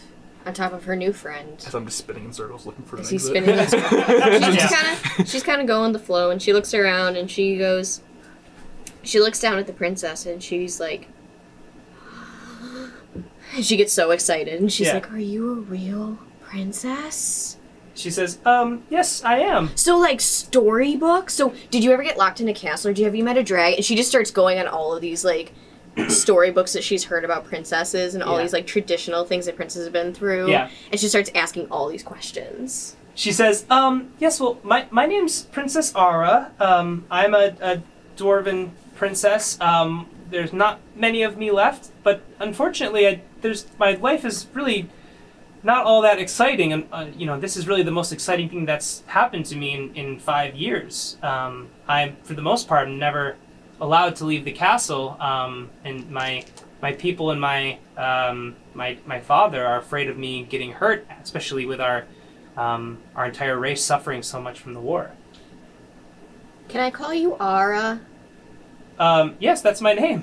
on top of her new friend. As I'm just spinning in circles looking for an exit. spinning his [laughs] [laughs] she's Yeah. kind of she's kind of going the flow and she looks around and she goes she looks down at the princess and she's like and [laughs] she gets so excited and she's Yeah. like are you a real princess She says, um, yes, I am. so like storybooks so did you ever get locked in a castle or do you have you met a dragon and she just starts going on all of these like [clears throat] storybooks that she's heard about princesses and all Yeah. these like traditional things that princesses have been through Yeah. and she starts asking all these questions She says, um, yes, well, my, my name's Princess Ara. Um, I'm a, a dwarven princess. Um, there's not many of me left, but unfortunately, I, there's my life is really not all that exciting. And, uh, you know, this is really the most exciting thing that's happened to me in, in five years. Um, I'm, for the most part, never allowed to leave the castle, um, and my my people and my um, my my father are afraid of me getting hurt, especially with our um, our entire race suffering so much from the war. can i call you ara Um, yes, that's my name.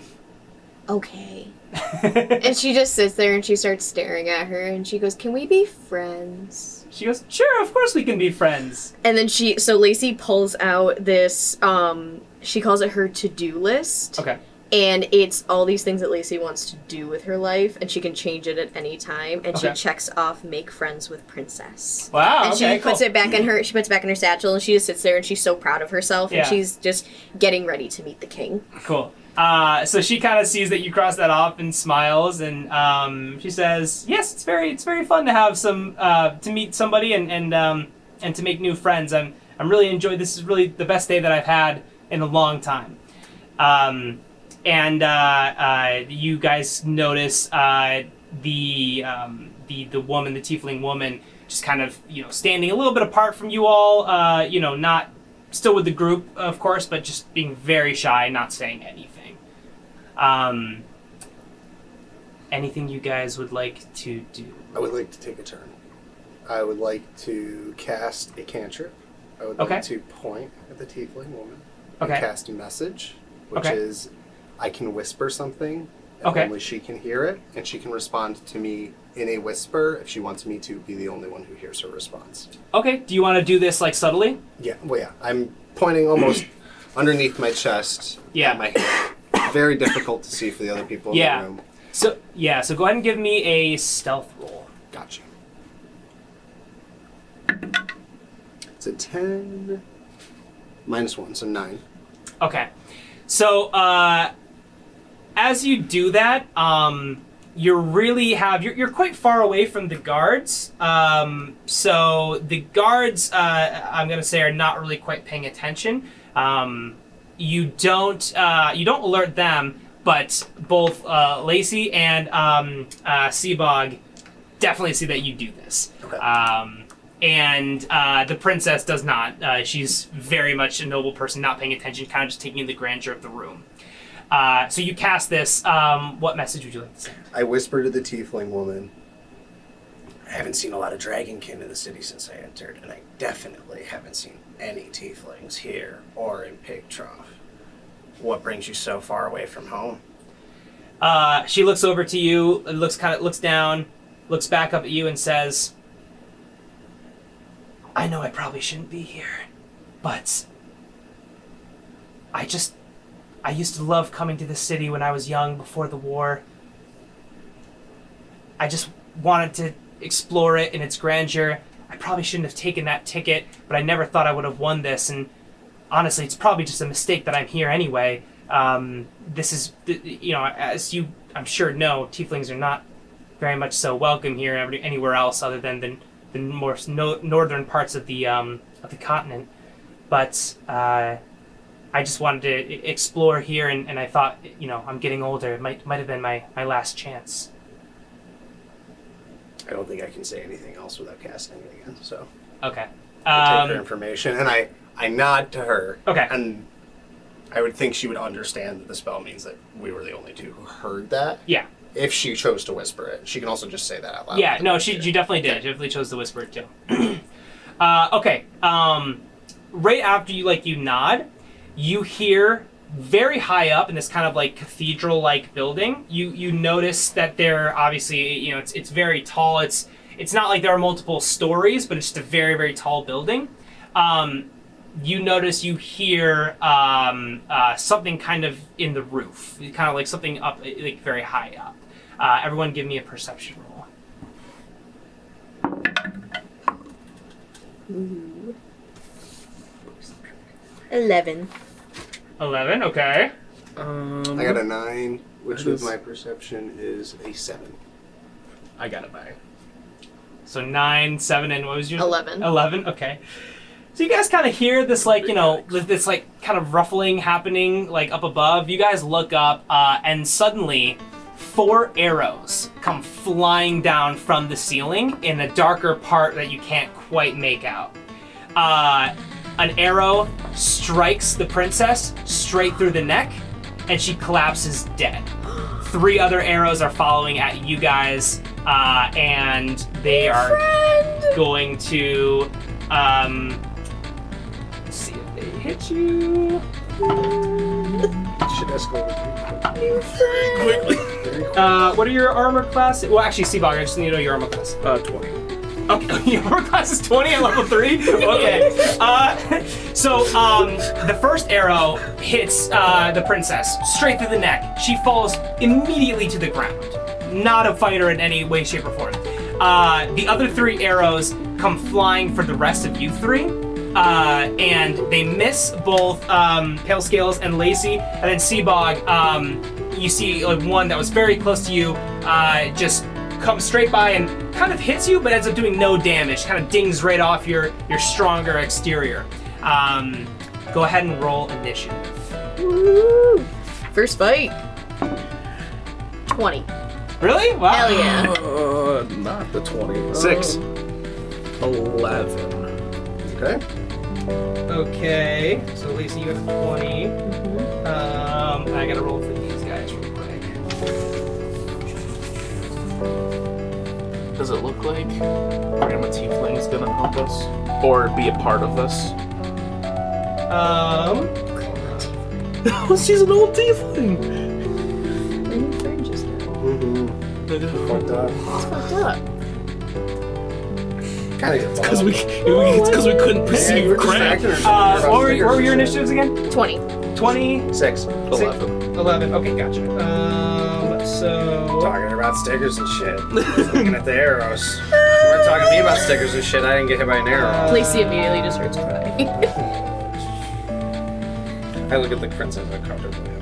okay [laughs] And she just sits there and she starts staring at her and she goes, Can we be friends? she goes, "Sure, of course we can be friends." And then she, so Lacey pulls out this, um, she calls it her to do list. Okay. And it's all these things that Lacey wants to do with her life and she can change it at any time. And Okay. she checks off make friends with princess. Wow. and okay, she puts cool. it back in her she puts it back in her satchel and she just sits there and she's so proud of herself Yeah. and she's just getting ready to meet the king. Cool. Uh, so she kind of sees that you cross that off and smiles, and um, she says, "Yes, it's very it's very fun to have some uh, to meet somebody and and um, and to make new friends. I'm I'm really enjoying this is really the best day that I've had in a long time." Um, and uh, uh, you guys notice uh, the um, the the woman, the tiefling woman, just kind of you know standing a little bit apart from you all. Uh, you know, not still with the group, of course, but just being very shy, not saying anything. Um, anything you guys would like to do? I would like to take a turn. I would like to cast a cantrip. I would Okay. like to point at the tiefling woman Okay. and cast a message, which Okay. is I can whisper something, and Okay. only she can hear it, and she can respond to me in a whisper if she wants me to be the only one who hears her response. Okay. Do you want to do this like subtly? Yeah, well, yeah. I'm pointing almost [clears throat] underneath my chest. Yeah. at my hand. Very difficult to see for the other people in Yeah. the room. So yeah. So go ahead and give me a stealth roll. Gotcha. It's a 10 minus 1, so 9. Okay. So uh, as you do that, um, you really have you're, you're quite far away from the guards. Um, so the guards, uh, I'm gonna say, are not really quite paying attention. Um, you don't uh, you don't alert them, but both uh, Lacey and um, uh, Seabog definitely see that you do this. Okay. Um, and uh, the princess does not. Uh, she's very much a noble person, not paying attention, kind of just taking in the grandeur of the room. Uh, so you cast this. Um, what message would you like to send? I whisper to the tiefling woman. I haven't seen a lot of dragonkin in the city since I entered, and I definitely haven't seen any tieflings here or in Pig Trough. What brings you so far away from home? Uh, she looks over to you, looks kind of looks down, looks back up at you, and says, "I know I probably shouldn't be here, but I just I used to love coming to the city when I was young before the war. I just wanted to explore it in its grandeur. I probably shouldn't have taken that ticket, but I never thought I would have won this. And honestly, it's probably just a mistake that I'm here anyway. Um, this is, you know, as you I'm sure know, tieflings are not very much so welcome here anywhere else other than the, the more no, northern parts of the um, of the continent. But uh, I just wanted to explore here, and, and I thought, you know, I'm getting older. It might might have been my, my last chance. I don't think I can say anything else without casting it again, so Okay. I take her Um, information and I, I nod to her. Okay. And I would think she would understand that the spell means that we were the only two who heard that. yeah. If she chose to whisper it, she can also just say that out loud. Yeah, no, she, she definitely did. She definitely chose to whisper it too. [clears throat] uh, okay, um, right after you like you nod, you hear very high up in this kind of like cathedral-like building. You you notice that there obviously you know it's it's very tall. It's it's not like there are multiple stories, but it's just a very very tall building. Um, you notice you hear um, uh, something kind of in the roof, kind of like something up like very high up. Uh, everyone, give me a perception roll. Eleven. 11, okay. Um, I got a nine, which That with is- my perception is a seven. I got it by. So 9, 7, and what was your? 11. 11, okay. So you guys kind of hear this, like, you know, this, like, kind of ruffling happening, like, up above. You guys look up, uh, and suddenly, four arrows come flying down from the ceiling in a darker part that you can't quite make out. Uh, an arrow strikes the princess straight through the neck, and she collapses dead. Three other arrows are following at you guys, uh, and they are going to um, hit you. [laughs] Should escalate. Uh, what are your armor classes? Well, actually, Seabog, I just need to know your armor class. Uh, 20. Okay, [laughs] your armor class is 20 at level 3? [laughs] Okay. Uh, so, um, the first arrow hits uh, the princess straight through the neck. She falls immediately to the ground. Not a fighter in any way, shape, or form. Uh, the other three arrows come flying for the rest of you three. Uh, and they miss both um, Pale Scales and Lacey, and then Seabog. Um, you see like one that was very close to you, uh, just comes straight by and kind of hits you, but ends up doing no damage. Kind of dings right off your your stronger exterior. Um, go ahead and roll initiative. Woo! First fight. 20. Really? Wow. Hell yeah. Uh, not the 20. Six. Uh, 11. Okay. Okay. So Lacey, you have 20. Um, I gotta roll for these guys real quick. Does it look like Grandma Tiefling is gonna help us? Or be a part of this? Um, [laughs] She's an old Tiefling! My new friend just now. Mm-hmm. Fucked up. It's fucked up. Kind of get Because [laughs] we, it's because we couldn't perceive crap. uh, what were, what were your initiatives again? 20. 20, Six. 11. 11. Okay, gotcha. Um, so. Talking about stickers and shit. [laughs] Looking at the arrows. You weren't talking to me about stickers and shit. I didn't get hit by an arrow. Lacey immediately just starts crying. [laughs] I look at the princess and the carpet.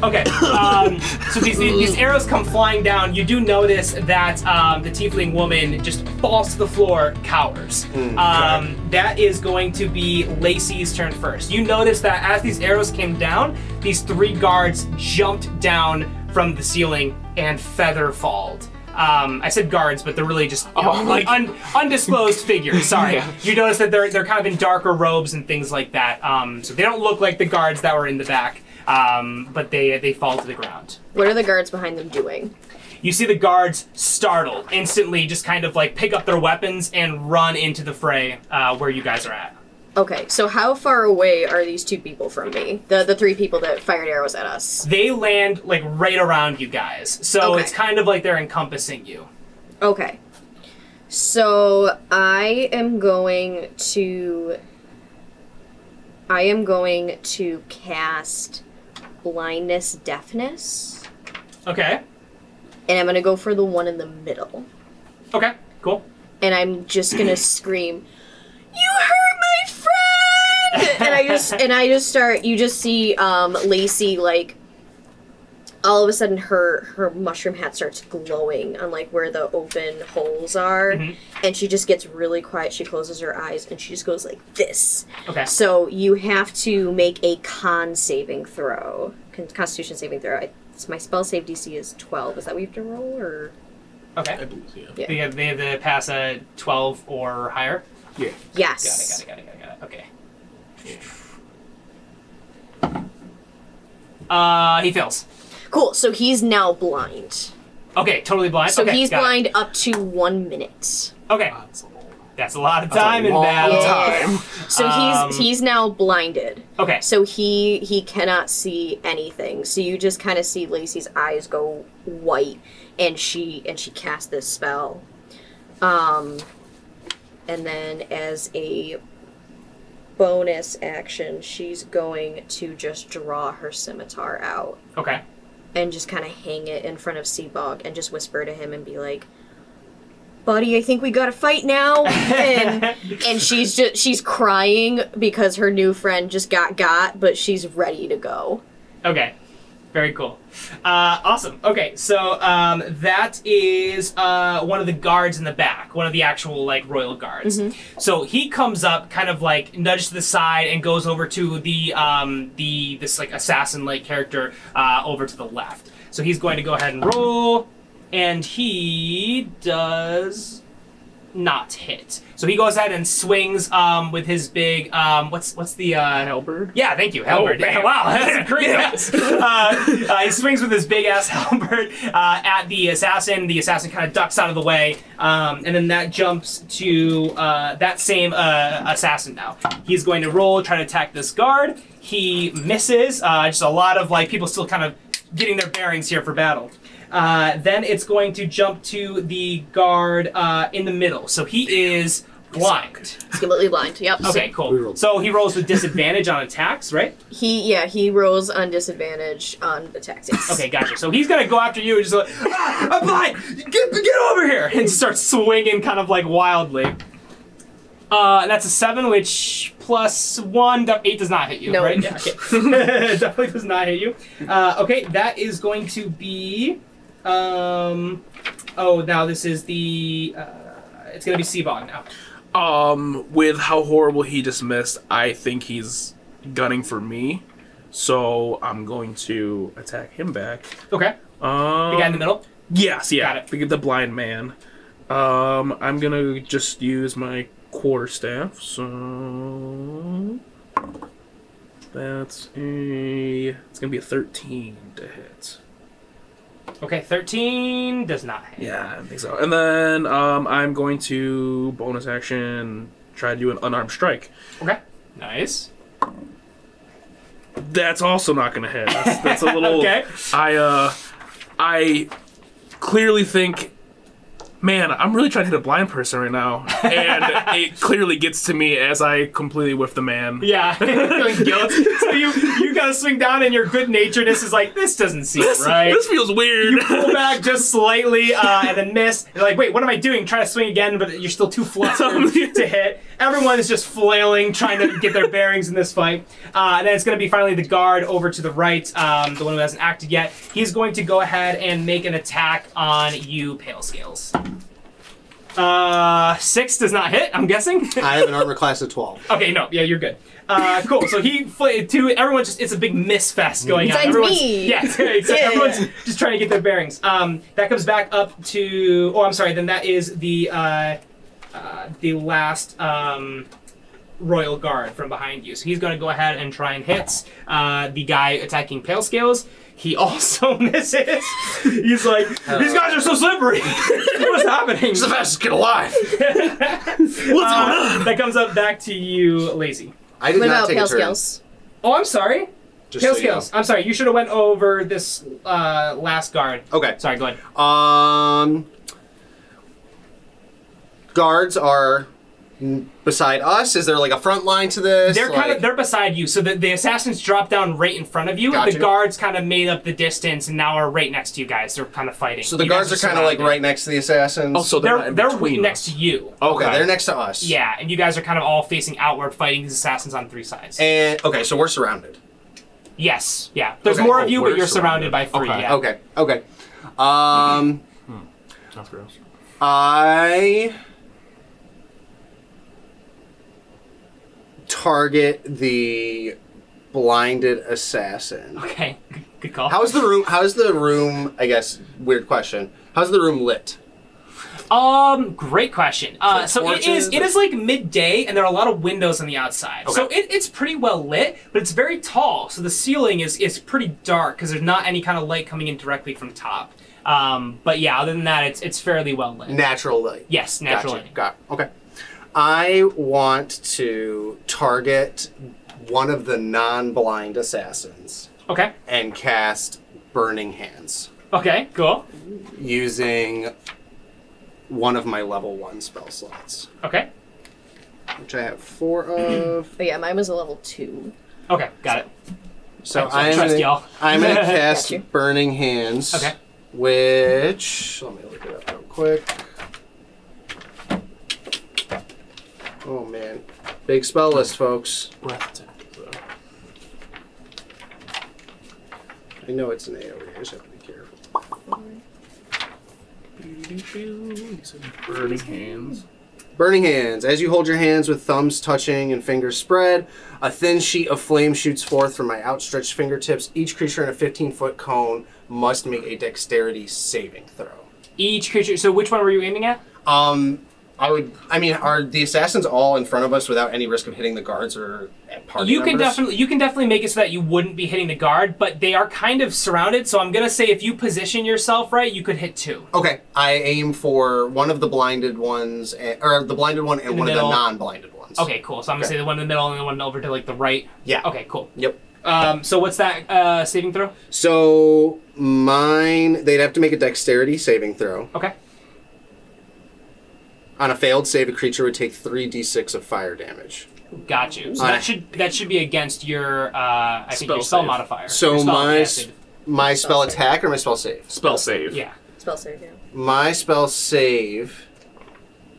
That's just. Okay, um, so these, these arrows come flying down. You do notice that um, the tiefling woman just falls to the floor, cowers. Um, that is going to be Lacey's turn first. You notice that as these arrows came down, these three guards jumped down from the ceiling and feather falled. Um, I said guards, but they're really just you know, Oh, like- un- undisclosed figures. Sorry. Yeah. You notice that they're they're kind of in darker robes and things like that. Um, so they don't look like the guards that were in the back, um, but they they fall to the ground. what are the guards behind them doing? You see the guards startled, instantly just kind of like pick up their weapons and run into the fray uh, where you guys are at. Okay, so how far away are these two people from me? The the three people that fired arrows at us. They land like right around you guys, so Okay. it's kind of like they're encompassing you. Okay. So I am going to I am going to cast blindness deafness Okay. and I'm going to go for the one in the middle. Okay. Cool. And I'm just going to [clears throat] scream, "You hurt my friend!" [laughs] and I just and I just start you just see um Lacey like all of a sudden her her mushroom hat starts glowing on like where the open holes are Mhm. and she just gets really quiet she closes her eyes and she just goes like this Okay. so you have to make a con saving throw Con- constitution saving throw I, my spell save dc is 12 is that what you have to roll or Okay. I believe, yeah. Yeah. They have, they have to pass a 12 or higher. Yeah. yes Got it, got it, got it, got it, got it. Okay. Uh, he fails. Cool so he's now blind Okay, totally blind. so okay, he's got it. blind up to one minute Okay, That's a long- that's a lot of time in long that. Time. so Um, he's he's now blinded Okay. So he he cannot see anything. So you just kind of see Lacey's eyes go white, and she and she casts this spell. Um, and then as a bonus action, she's going to just draw her scimitar out Okay. And just kind of hang it in front of Seabog and just whisper to him and be like, "Buddy, I think we got to fight now." [laughs] and and she's just she's crying because her new friend just got got, but she's ready to go. Okay. Very cool. Uh, awesome. Okay, so um, that is uh, one of the guards in the back, one of the actual like royal guards. So he comes up, kind of like nudged to the side, and goes over to the um, the this like assassin like character uh, over to the left. So he's going to go ahead and roll, and he does not hit. So he goes ahead and swings um, with his big um, what's what's the uh, Halberd? yeah, thank you, halberd. bam. wow, that's [laughs] great. uh, uh, he swings with his big ass halberd uh, at the assassin. The assassin kind of ducks out of the way, um, and then that jumps to uh, that same uh, assassin now. He's going to roll, try to attack this guard. He misses. Uh, just a lot of like people still kind of getting their bearings here for battle. Uh, then it's going to jump to the guard uh, in the middle. So he is blind. He's completely blind. Yep. Okay, cool. So he rolls with disadvantage on attacks, right? He yeah he rolls on disadvantage on attacks. Yes. Okay, gotcha. So he's gonna go after you and just like, ah, I'm blind! Get, get over here! And start swinging kind of like wildly. Uh, and that's a seven, which plus one, eight does not hit you, No. right? Yeah, [laughs] okay. Definitely does not hit you. Uh, okay, that is going to be, um, oh, now this is the, uh, it's gonna be Seabog now. Um, with how horrible he dismissed, I think he's gunning for me. So I'm going to attack him back. Okay. Um, The guy in the middle. Yes, yeah. Got it. The, blind man. Um, I'm gonna just use my quarterstaff. So that's a. It's gonna be a 13 to hit. Okay, 13 does not hit. Yeah, I think so. And then um, I'm going to bonus action try to do an unarmed strike. Okay. Nice. That's also not gonna hit. That's, that's a [laughs] little. Okay. I uh, I clearly think, man, I'm really trying to hit a blind person right now, and [laughs] it clearly gets to me as I completely whiff the man. Yeah, [laughs] feeling guilt. So you you gotta swing down, and your good naturedness is like, this doesn't seem This, right. this feels weird. You pull [laughs] back just slightly, uh, and then miss. You're like, wait, what am I doing? Try to swing again, but you're still too flustered to hit. Everyone is just flailing, trying to get their bearings in this fight. Uh, and then it's going to be finally the guard over to the right, um, the one who hasn't acted yet. He's going to go ahead and make an attack on you, Pale Scales. Uh, six does not hit. I'm guessing. [laughs] I have an armor class of 12. Okay, no, yeah, you're good. Uh, cool. So he fl- to everyone just it's a big miss fest going on. Besides Everyone's, me. [laughs] Yeah, except [laughs] Yeah. everyone's just trying to get their bearings. Um, that comes back up to. Oh, I'm sorry. Then that is the uh, uh, the last um, royal guard from behind you. So he's going to go ahead and try and hit uh, the guy attacking Pale Scales. He [laughs] also misses. He's like, these guys are so slippery. [laughs] What's happening? He's the fastest kid alive. [laughs] What's going on? That comes up back to you, Lacey. I did What not about take Pale a turn. Scales? Oh, I'm sorry. Just Pale so you know. Scales. I'm sorry. You should have went over this uh, last guard. Okay. Sorry. Go ahead. Um, guards are beside us. Is there like a front line to this? They're kind Like- of they're beside you, so the, the assassins drop down right in front of you. Gotcha. The guards kind of made up the distance and now are right next to you guys. They're kind of fighting. So the You guards guys are kind of like right next to the assassins. Oh, so they're, They're in they're between next us. to you. okay, they're next to us. Yeah, and you guys are kind of all facing outward, fighting these assassins on three sides. And okay, so we're surrounded. yes, yeah. There's Okay. more Oh, of you, but you're surrounded, by three. Okay. Yeah. Okay. Okay. Um, Sounds gross. I target the blinded assassin. Okay. Good, good call. How's the room? How's the room? I guess weird question. How's the room lit? Um, great question. Uh, So so it is it is like midday, and there are a lot of windows on the outside. So Okay. it, it's pretty well lit, but it's very tall. So the ceiling is is pretty dark because there's not any kind of light coming in directly from top. Um, but yeah, other than that, it's it's fairly well lit. Natural light. yes, natural Gotcha. lighting. Got okay. I want to target one of the non-blind assassins Okay. and cast Burning Hands Okay. Cool. using one of my level one spell slots, Okay. which I have four of. But yeah, mine was a level two. Okay. Got it. So Okay, so I'm trust gonna, y'all. I'm gonna [laughs] cast you. Burning Hands. Okay. Which let me look it up real quick. Oh man, big spell list, folks. Breath attack. though. I know it's an AOE. I just have to be careful. Burning hands. Burning hands. As you hold your hands with thumbs touching and fingers spread, a thin sheet of flame shoots forth from my outstretched fingertips. Each creature in a 15 foot cone must make a dexterity saving throw. Each creature. So which one were you aiming at? Um, I would. I mean, are the assassins all in front of us without any risk of hitting the guards or party You can members? definitely you can definitely make it so that you wouldn't be hitting the guard, but they are kind of surrounded. So I'm gonna say if you position yourself right, you could hit two. Okay, I aim for one of the blinded ones, eh, or the blinded one, and one of the non-blinded ones. Okay, cool. So I'm gonna Okay. say the one in the middle and the one over to like the right. Yeah. Okay, cool. Yep. Um, so what's that uh, saving throw? So mine, they'd have to make a dexterity saving throw. Okay. On a failed save, a creature would take three d6 of fire damage. Got you. So that should that should be against your uh, I think Spell your spell save. modifier. So Your spell- my yeah, s- save. My spell save. attack or my spell save? Spell save. yeah. Spell save, yeah. My spell save.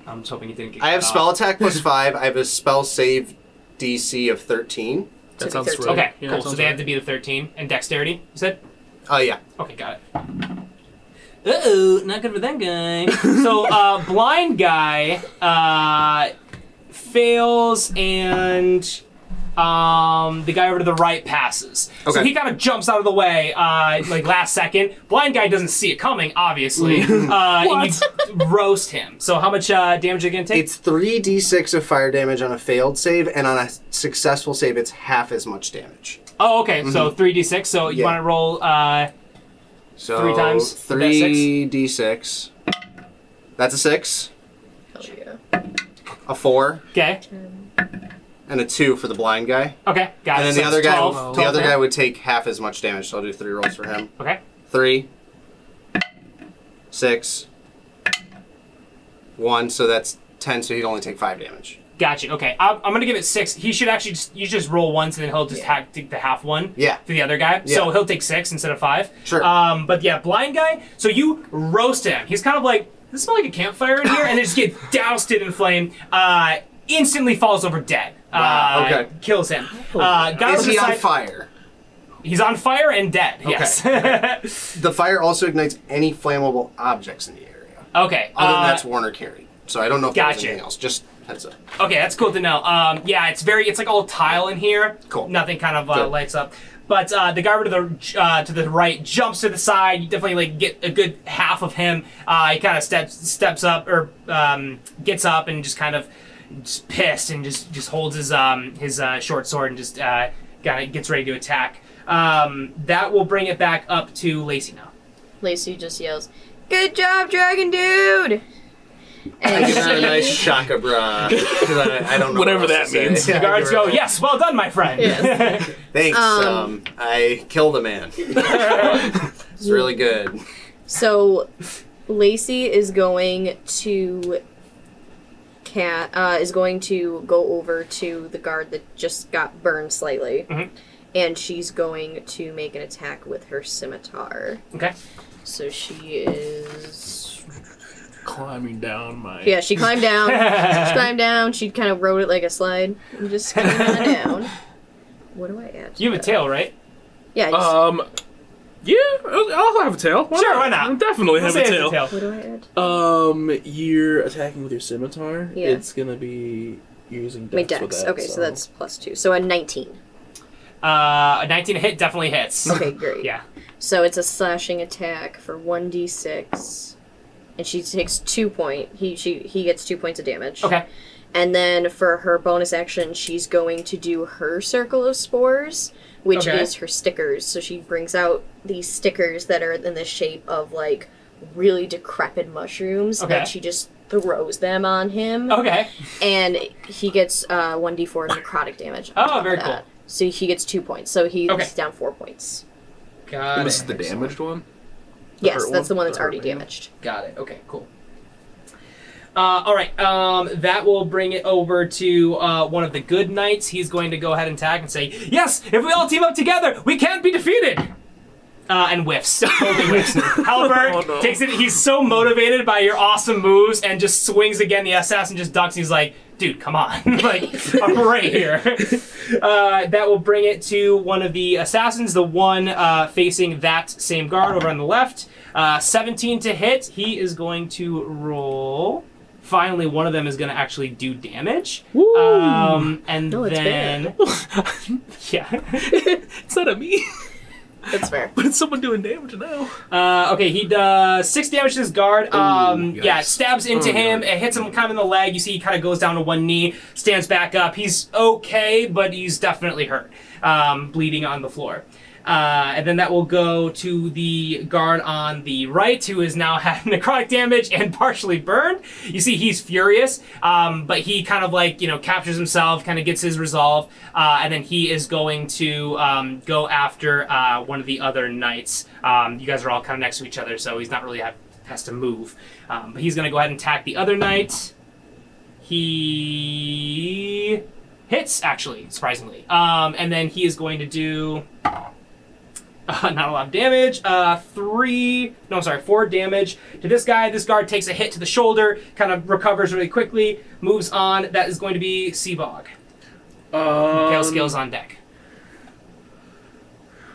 I'm just hoping you didn't get. I have cut spell off. attack plus [laughs] five. I have a spell save DC of 13. That To be sounds 13. right. Okay, Yeah, cool. that So sounds they right. have to be the 13 and dexterity. You said. Oh, yeah. Okay, got it. Uh oh, not good for that guy. so, uh, [laughs] blind guy uh, fails and Um, the guy over to the right passes. So Okay. he kind of jumps out of the way, uh, like last second. Blind guy doesn't see it coming, obviously. uh, and you [laughs] roast him. So how much uh, damage are you gonna take? It's 3d6 of fire damage on a failed save, and on a successful save, it's half as much damage. oh, okay. So three d six. So you Yeah. want to roll? Uh, So Three times? Three d6. That's a six, Hell yeah. a four, okay. and a two for the blind guy. Okay. Got And it. then So the other it's guy, 12, the other there. guy would take half as much damage. So I'll do three rolls for him. Okay. Three, six, one. So that's ten. So he'd only take five damage. Gotcha. Okay. I'm, I'm gonna give it six. He should actually just you just roll once and then he'll just Yeah. hack take the half one. Yeah. For the other guy, so he'll take six instead of five. Sure. Um, but yeah, blind guy. So you roast him. He's kind of like this smell like a campfire in here, and they just get [laughs] doused in flame. Uh, instantly falls over dead. Wow, Uh, okay. Kills him. Uh, guy Is on the he on fire? He's on fire and dead. Yes. [laughs] The fire also ignites any flammable objects in the area. okay. Other than uh, that's Warner carried. So I don't know if there's anything else. Just heads up. Okay, that's cool to know. Um, yeah, it's very, it's like all tile in here. Cool. Nothing kind of uh, Good. lights up. But uh, the guy over to the uh, to the right jumps to the side. You definitely like get a good half of him. Uh, he kind of steps steps up or um, gets up and just kind of just pissed and just just holds his um, his uh, short sword and just uh, kind of gets ready to attack. Um, that will bring it back up to Lacey now. Lacey just yells, "Good job, Dragon Dude!" I give her a [laughs] nice shaka bra. 'cause I, I don't know Whatever what else that to say. means. Yeah, The guards go, a- "Yes, well done, my friend." Yes. [laughs] Thanks. Um, Um, I killed a man. [laughs] it's really good. So, Lacey is going to cat uh, is going to go over to the guard that just got burned slightly, Mhm. and she's going to make an attack with her scimitar. okay. So she is Climbing down my. yeah. She climbed down. [laughs] she climbed down. She kind of rode it like a slide and just came on down. [laughs] What do I add? to You have a tail, right? Yeah. I just- Um. Yeah, I'll I'll have a tail. Why Sure, why not? I'll definitely Let's have a say it's tail. what do I add? Um, you're attacking with your scimitar. Yeah. It's gonna be using My dex. with dex. that, okay, so that's plus two. So a nineteen. Uh, a 19 hit definitely hits. Okay, great. [laughs] Yeah. So it's a slashing attack for one d six, and she takes two point. He she he gets two points of damage. Okay. And then for her bonus action, she's going to do her circle of spores, which Okay. is her stickers. So she brings out these stickers that are in the shape of like really decrepit mushrooms, Okay. and she just throws them on him, Okay. and he gets uh, one d four necrotic damage. on Oh, top of very that. cool. So he gets two points. So he's Okay. down four points. Got this is the damaged one. Yes, that's the one? one that's The already one, damaged. Got it. Okay, cool. Uh, all right, um, that will bring it over to uh, one of the good knights. He's going to go ahead and tag and say, "Yes, if we all team up together, we can't be defeated." Uh, and whiffs. [laughs] Totally whiffs. Halberd [laughs] Oh, no. takes it. He's so motivated by your awesome moves and just swings again. The assassin just ducks. He's like, "Dude, come on! [laughs] like, I'm right here." Uh, that will bring it to one of the assassins, the one uh, facing that same guard over on the left. Uh, 17 to hit. He is going to roll. Finally, one of them is going to actually do damage. Woo! Um, and No, it's then, yeah. It's not a me, That's fair. [laughs] but it's someone doing damage now. Uh, okay, he does six damage to his guard. Um, Ooh, yeah, yikes. stabs into Oh, him. God. It hits him kind of in the leg. You see, he kind of goes down to one knee, stands back up. He's okay, but he's definitely hurt, um, bleeding on the floor. Uh, and then that will go to the guard on the right, who is now [laughs] had necrotic damage and partially burned. You see, he's furious, um, but he kind of like you know captures himself, kind of gets his resolve, uh, and then he is going to um, go after uh, one of the other knights. Um, you guys are all kind of next to each other, so he's not really have, has to move. Um, but he's going to go ahead and attack the other knight. He hits actually, surprisingly, um, and then he is going to do. Uh, [laughs] not a lot of damage. Uh, three, no, I'm sorry, four damage to this guy. This guard takes a hit to the shoulder, kind of recovers really quickly, moves on. That is going to be Seabog. Um, Tail skills on deck.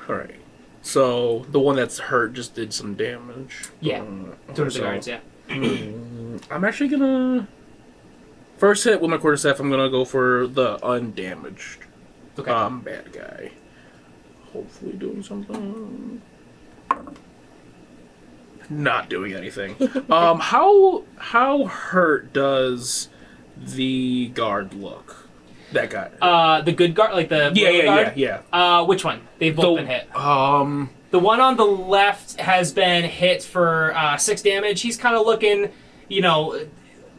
All right. So the one that's hurt just did some damage. Yeah, Uh, Two of okay, the guards, yeah. I'm actually gonna first hit with my quarterstaff. I'm gonna go for the undamaged. Okay. Um, bad guy. Hopefully doing something. Not doing anything. [laughs] um, how how hurt does the guard look? That guy. Uh, the good guard, like the yeah, royal yeah, yeah, yeah. Uh, which one? They've both The- been hit. Um, The one on the left has been hit for uh, six damage. He's kind of looking, you know,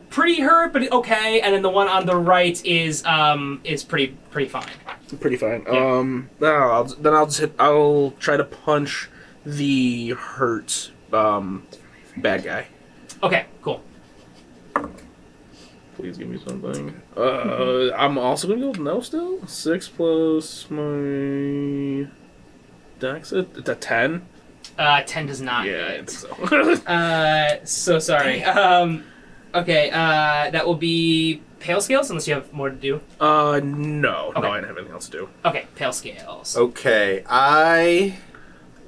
pretty hurt, but okay. And then the one on the right is um is pretty pretty fine. pretty fine. Yeah. Um, no, I'll, then I'll just hit. I'll try to punch the hurt um bad guy. Okay, cool. Please give me something. Uh, I'm also gonna go with no still. Six plus my dex. It's a ten. Uh, ten does not. Yeah, I think so. [laughs] Uh, so sorry. Um, okay. Uh, that will be pale scales, unless you have more to do. uh, no, Okay. no, I didn't have anything else to do. Okay, pale scales. Okay, I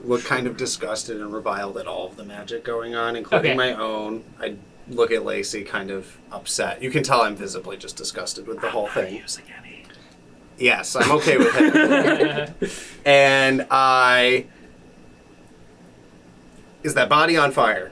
look kind of disgusted and reviled at all of the magic going on, including Okay. my own. I look at Lacey kind of upset. You can tell I'm visibly just disgusted with the whole thing. Using any. Yes, I'm okay with it. [laughs] and I. Is that body on fire?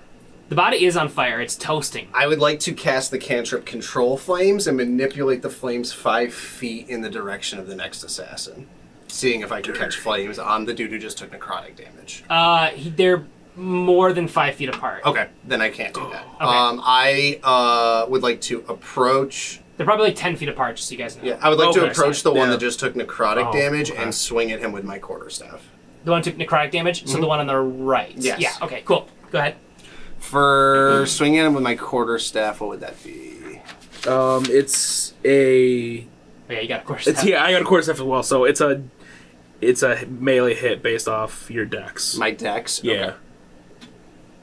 The body is on fire. It's toasting. I would like to cast the cantrip Control Flames and manipulate the flames five feet in the direction of the next assassin. Seeing if I can catch flames on the dude who just took necrotic damage. Uh, he, they're more than five feet apart. Okay, then I can't do that. [gasps] Okay. Um, I uh, would like to approach. They're probably like ten feet apart, just so you guys know. Yeah, I would like to Okay. approach the one Yeah. that just took necrotic Oh, damage okay. and swing at him with my quarterstaff. The one took necrotic damage, so the one on the right. Yes. Yeah. Okay. Cool. Go ahead. For swinging him with my quarter staff, what would that be? Um, it's a. Oh, yeah, you got a quarter It's yeah. I got a quarter staff as well, so it's a. It's a melee hit based off your dex. My dex. yeah. Okay.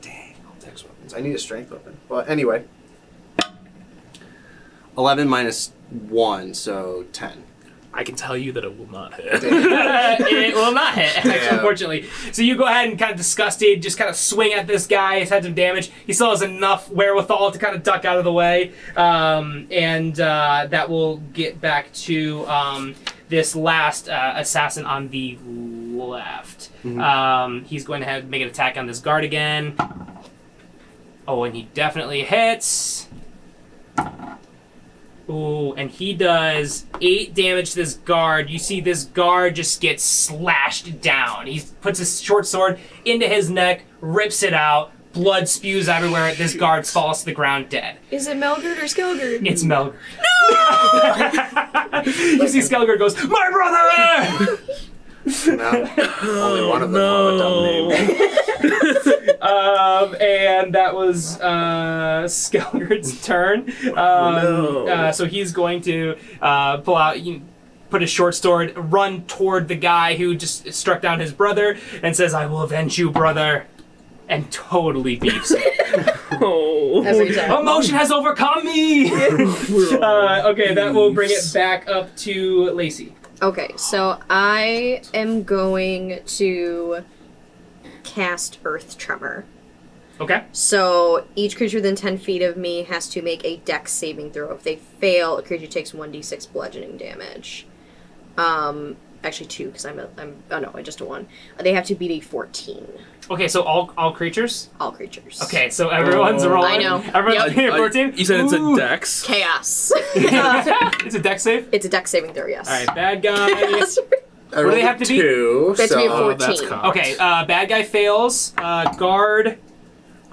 Dang, all dex weapons. I need a strength weapon. But anyway, eleven minus one, so ten. I can tell you that it will not hit. [laughs] it will not hit, actually, [laughs] Yeah. unfortunately. So you go ahead and kind of disgusted, just kind of swing at this guy. He's had some damage. He still has enough wherewithal to kind of duck out of the way, um, and uh, that will get back to um, this last uh, assassin on the left. Um, he's going to have make an attack on this guard again. Oh, and he definitely hits. Ooh, and he does eight damage to this guard. You see this guard just gets slashed down. He puts his short sword into his neck, rips it out. Blood spews everywhere. This guard falls to the ground dead. Is it Melgard or Skelgard? It's Melgard. No! [laughs] you see Skelgard goes, My brother! [laughs] No, only one of them will have a dumb name. [laughs] um, and that was uh, [laughs] Skelgard's turn. Um, no. uh, so he's going to uh, pull out. You, Put his short sword, run toward the guy who just struck down his brother, and says, "I will avenge you, brother," and totally beefs him. [laughs] oh. Emotion has overcome me. [laughs] uh, okay, that will bring it back up to Lacey. Okay, so I am going to cast Earth Tremor. Okay. So each creature within 10 feet of me has to make a dex saving throw. If they fail, a creature takes 1d6 bludgeoning damage. Um, actually two, because I'm, a, I'm, oh no, I just a one. They have to beat a 14, Okay, so all all creatures. all creatures. Okay, so everyone's Oh. rolling. I know. Everyone's Yep. beating I- 14. you said it's a Ooh. dex. Chaos. [laughs] it's a dex save. it's a dex saving throw, yes. All right, bad guy. [laughs] What do they have to be? Two, They have to be a so- Oh, that's 14. Okay, uh, bad guy fails. Uh, guard.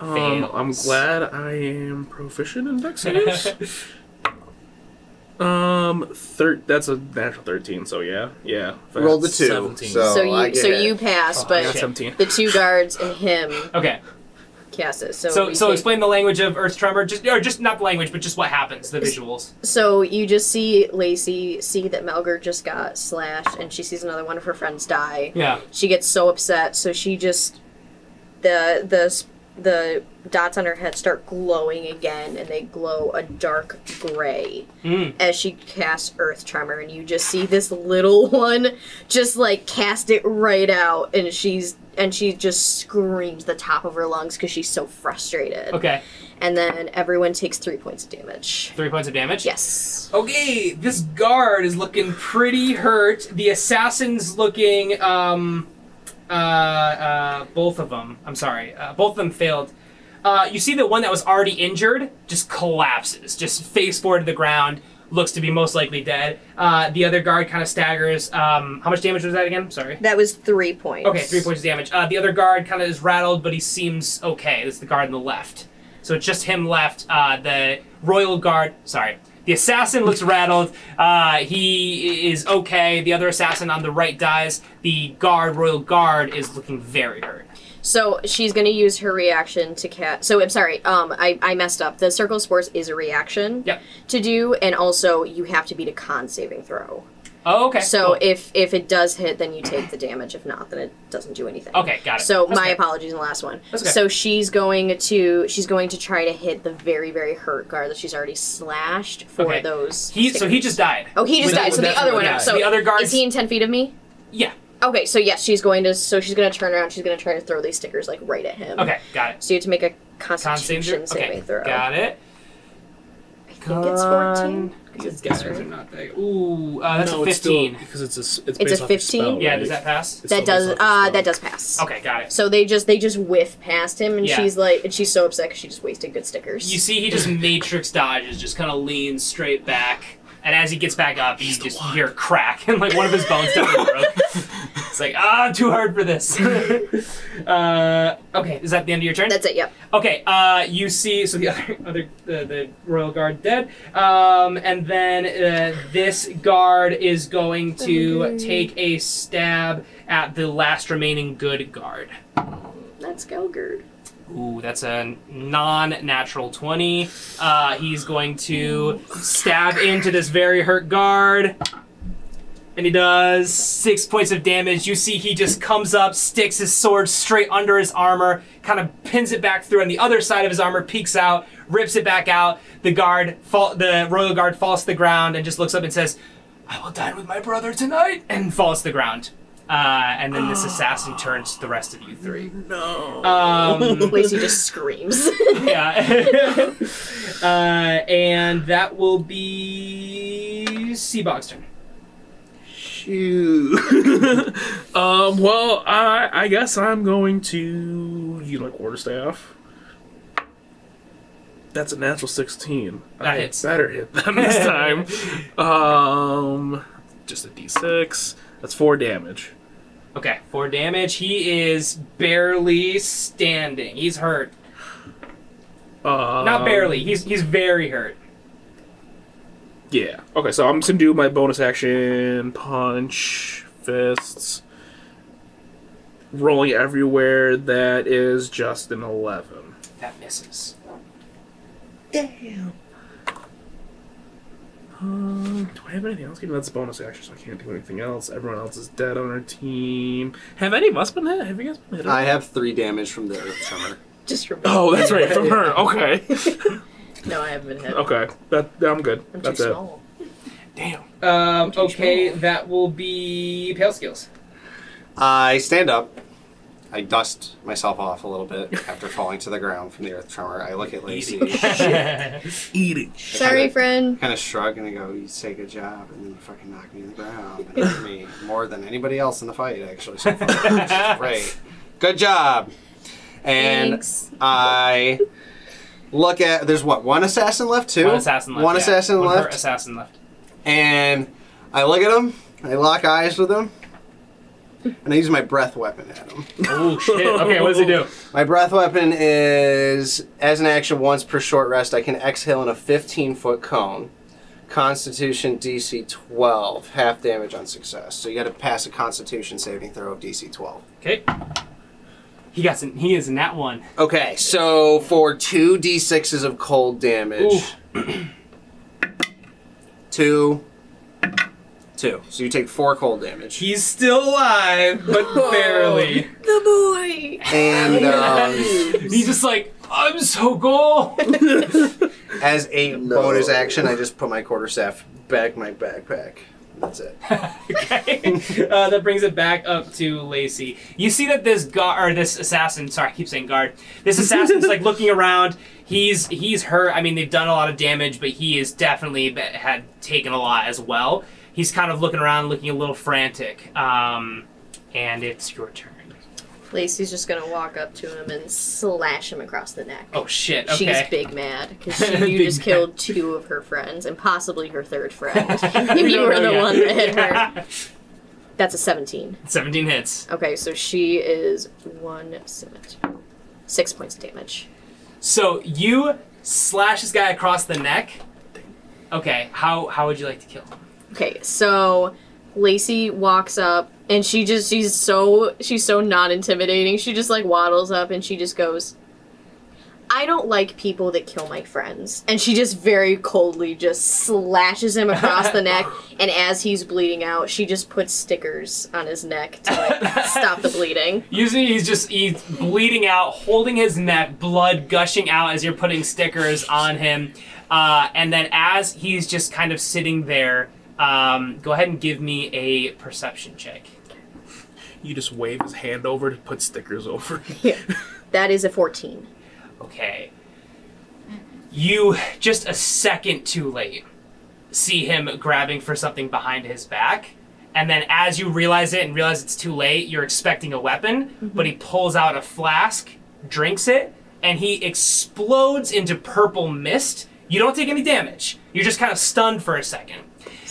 Um. I'm glad I am proficient in dex [laughs] saves. um, thir- that's a natural thirteen. So yeah, yeah. Rolled the two, Seventeen. so- So I you, get so it. you pass, I but got the two guards and him [laughs] Okay, cast it. So so we so take- explain the language of Earth Tremor, just or just not the language, but just what happens, the visuals. So you just see Lacey see that Melgar just got slashed, and she sees another one of her friends die. Yeah. She gets so upset, so she just the the s- the dots on her head start glowing again, and they glow a dark gray Mm. as she casts Earth Tremor, and you just see this little [laughs] one just like cast it right out, and she's and she just screams the top of her lungs because she's so frustrated. Okay, And then everyone takes three points of damage. three points of damage. Yes. Okay, this guard is looking pretty hurt. The assassin's looking, um, uh, uh, both of them. I'm sorry, uh, both of them failed. Uh, you see the one that was already injured just collapses, just face forward to the ground. Looks to be most likely dead. Uh, the other guard kind of staggers. Um, how much damage was that again? Sorry. That was three points. Okay, three points of damage. Uh, the other guard kind of is rattled, but he seems okay. This is the guard on the left. So it's just him left. Uh, the royal guard, sorry. The assassin looks rattled. Uh, he is okay. The other assassin on the right dies. The guard, royal guard, is looking very hurt. So she's gonna use her reaction to cat. So I'm sorry. Um, I, I messed up. The circle of spores is a reaction Yep. to do, and also you have to beat a con saving throw. Oh, okay. So cool. if if it does hit, then you take the damage. If not, then it doesn't do anything. Okay, got it. So That's my apologies in the last one. That's. So she's going to she's going to try to hit the very very hurt guard that she's already slashed for Okay. those. He so he just died. Oh, he just With- died. So the other one. yeah, So the other guard. is he in ten feet of me? Yeah. Okay, so yes, she's going to. So she's going to turn around. She's going to try to throw these stickers like right at him. Okay, got it. So you have to make a Constitution throw? saving Okay, throw. got it. I think it's fourteen. These guys are not that. Ooh, uh, that's no, a it's still fifteen. because it's a s- it's, It's based a off your 15? spell, Yeah, right? does that pass? It's That still based does. off your Uh, spell. that does pass. Okay, got it. So they just they just whiff past him, and Yeah. she's like, and she's so upset because she just wasted good stickers. You see, he just [laughs] matrix dodges, just kind of leans straight back, and as he gets back up, you just hear a crack, [laughs] and like one of his bones definitely broke. It's like ah, I'm too hard for this. [laughs] uh, okay, is that the end of your turn? That's it. Yep. Okay, uh, you see, so the [laughs] other, other the, the royal guard dead, um, and then uh, this guard is going to take a stab at the last remaining good guard. That's Gelgard. Ooh, that's a non-natural 20. Uh, he's going to stab into this very hurt guard. And he does six points of damage. You see he just comes up, sticks his sword straight under his armor, kind of pins it back through and the other side of his armor, peeks out, rips it back out. The guard, fall, the royal guard falls to the ground and just looks up and says, I will dine with my brother tonight, and falls to the ground. Uh, and then this assassin turns to the rest of you three. No. Um, [laughs] Lacey just screams. [laughs] yeah. [laughs] uh, and that will be Seabog's turn. Shoot. [laughs] um. Well, I I guess I'm going to You my quarterstaff. That's a natural sixteen. That I hits. better hit them this [laughs] time. um, just a d6. That's four damage. Okay, four damage. He is barely standing. He's hurt. Um, Not barely. He's he's very hurt. Yeah. Okay, so I'm just gonna do my bonus action punch, fists, rolling everywhere. That is just an eleven. That misses. Damn. Um, do I have anything else? That's bonus action, so I can't do anything else. Everyone else is dead on our team. Have any of us been hit? Have you guys been hit? I have three damage from the earth tremor. just remember. oh, that's right, from her. Okay, [laughs] No, I haven't been hit. okay, that I'm good. I'm That's too it. small. Damn. Um, okay, small. that will be Pale Scales. I stand up. I dust myself off a little bit after [laughs] falling to the ground from the earth tremor. I look at Lacey, Eating. [laughs] Sorry, friend. kind of shrug, and I go, "You say good job," and then you fucking knock me to the ground and hurt me more than anybody else in the fight, actually. So far, which is [laughs] great. Good job. And Thanks. I look at. There's what? One assassin left. Two. One assassin left. One yeah. assassin One left. assassin left. and I look at him. I lock eyes with him. And I use my breath weapon at him. Oh shit. Okay, what does he do? [laughs] My breath weapon is, as an action once per short rest, I can exhale in a 15 foot cone. Constitution DC 12, half damage on success. So you got to pass a Constitution saving throw of DC 12. Okay. He got some, he is in that one. Okay, so for two D6s of cold damage, [clears throat] two, Two. So you take four cold damage. He's still alive, but [laughs] barely. The boy. And [laughs] um, He's just like, I'm so cool. [laughs] as a bonus action, I just put my quarterstaff back my backpack. That's it. [laughs] okay. Uh, that brings it back up to Lacey. You see that this guard, or this assassin, sorry, I keep saying guard. This assassin's like [laughs] looking around. He's he's hurt. I mean, they've done a lot of damage, but he is definitely had taken a lot as well. He's kind of looking around, looking a little frantic. Um, and it's your turn. Lacey's just gonna walk up to him and slash him across the neck. Oh shit. Okay. She's big mad because [laughs] you just mad. killed two of her friends and possibly her third friend. if [laughs] you were the one that hit her. That's a 17. 17 hits. Okay, so she is one six points of damage. So you slash this guy across the neck. Okay. How how would you like to kill him? Okay, so Lacey walks up and she just she's so she's so not intimidating. She just like waddles up and she just goes I don't like people that kill my friends. And she just very coldly just slashes him across the neck [laughs] and as he's bleeding out, she just puts stickers on his neck to like [laughs] stop the bleeding. Usually he's just he's bleeding out, holding his neck, blood gushing out as you're putting stickers on him. Uh, and then as he's just kind of sitting there, um, go ahead and give me a perception check. You just wave his hand over to put stickers over. [laughs] Yeah. That is a 14. Okay. You just a second too late see him grabbing for something behind his back. And then as you realize it and realize it's too late, you're expecting a weapon, mm-hmm. but he pulls out a flask, drinks it, and he explodes into purple mist. You don't take any damage. You're just kind of stunned for a second.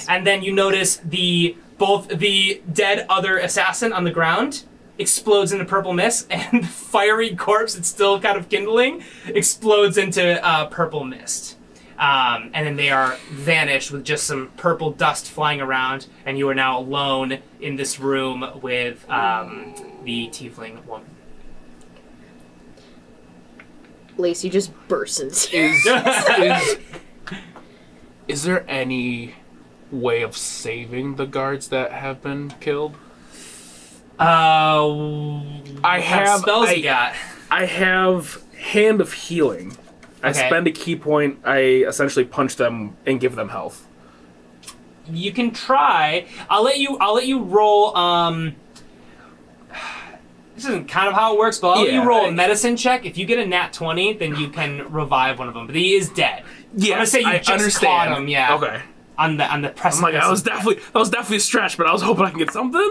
And then you notice the both the dead other assassin on the ground explodes into purple mist, [laughs] and the fiery corpse that's still kind of kindling explodes into uh, purple mist. Um, and then they are vanished with just some purple dust flying around, and you are now alone in this room with um, the tiefling woman. Lacey just bursts into Is, is, is there any way of saving the guards that have been killed? Uh, I what have- spells I- you got. I have Hand of Healing. I Okay. spend a ki point, I essentially punch them and give them health. You can try. I'll let you. I'll let you roll. Um, this isn't kind of how it works, but I'll let you roll a I- medicine check. If you get a nat twenty, then you can revive one of them. But he is dead. Yeah, I'm gonna say you I just understand. caught him. Yeah. Okay. On the on the I'm precipice. like, I was definitely that was definitely a stretch, but I was hoping I can get something.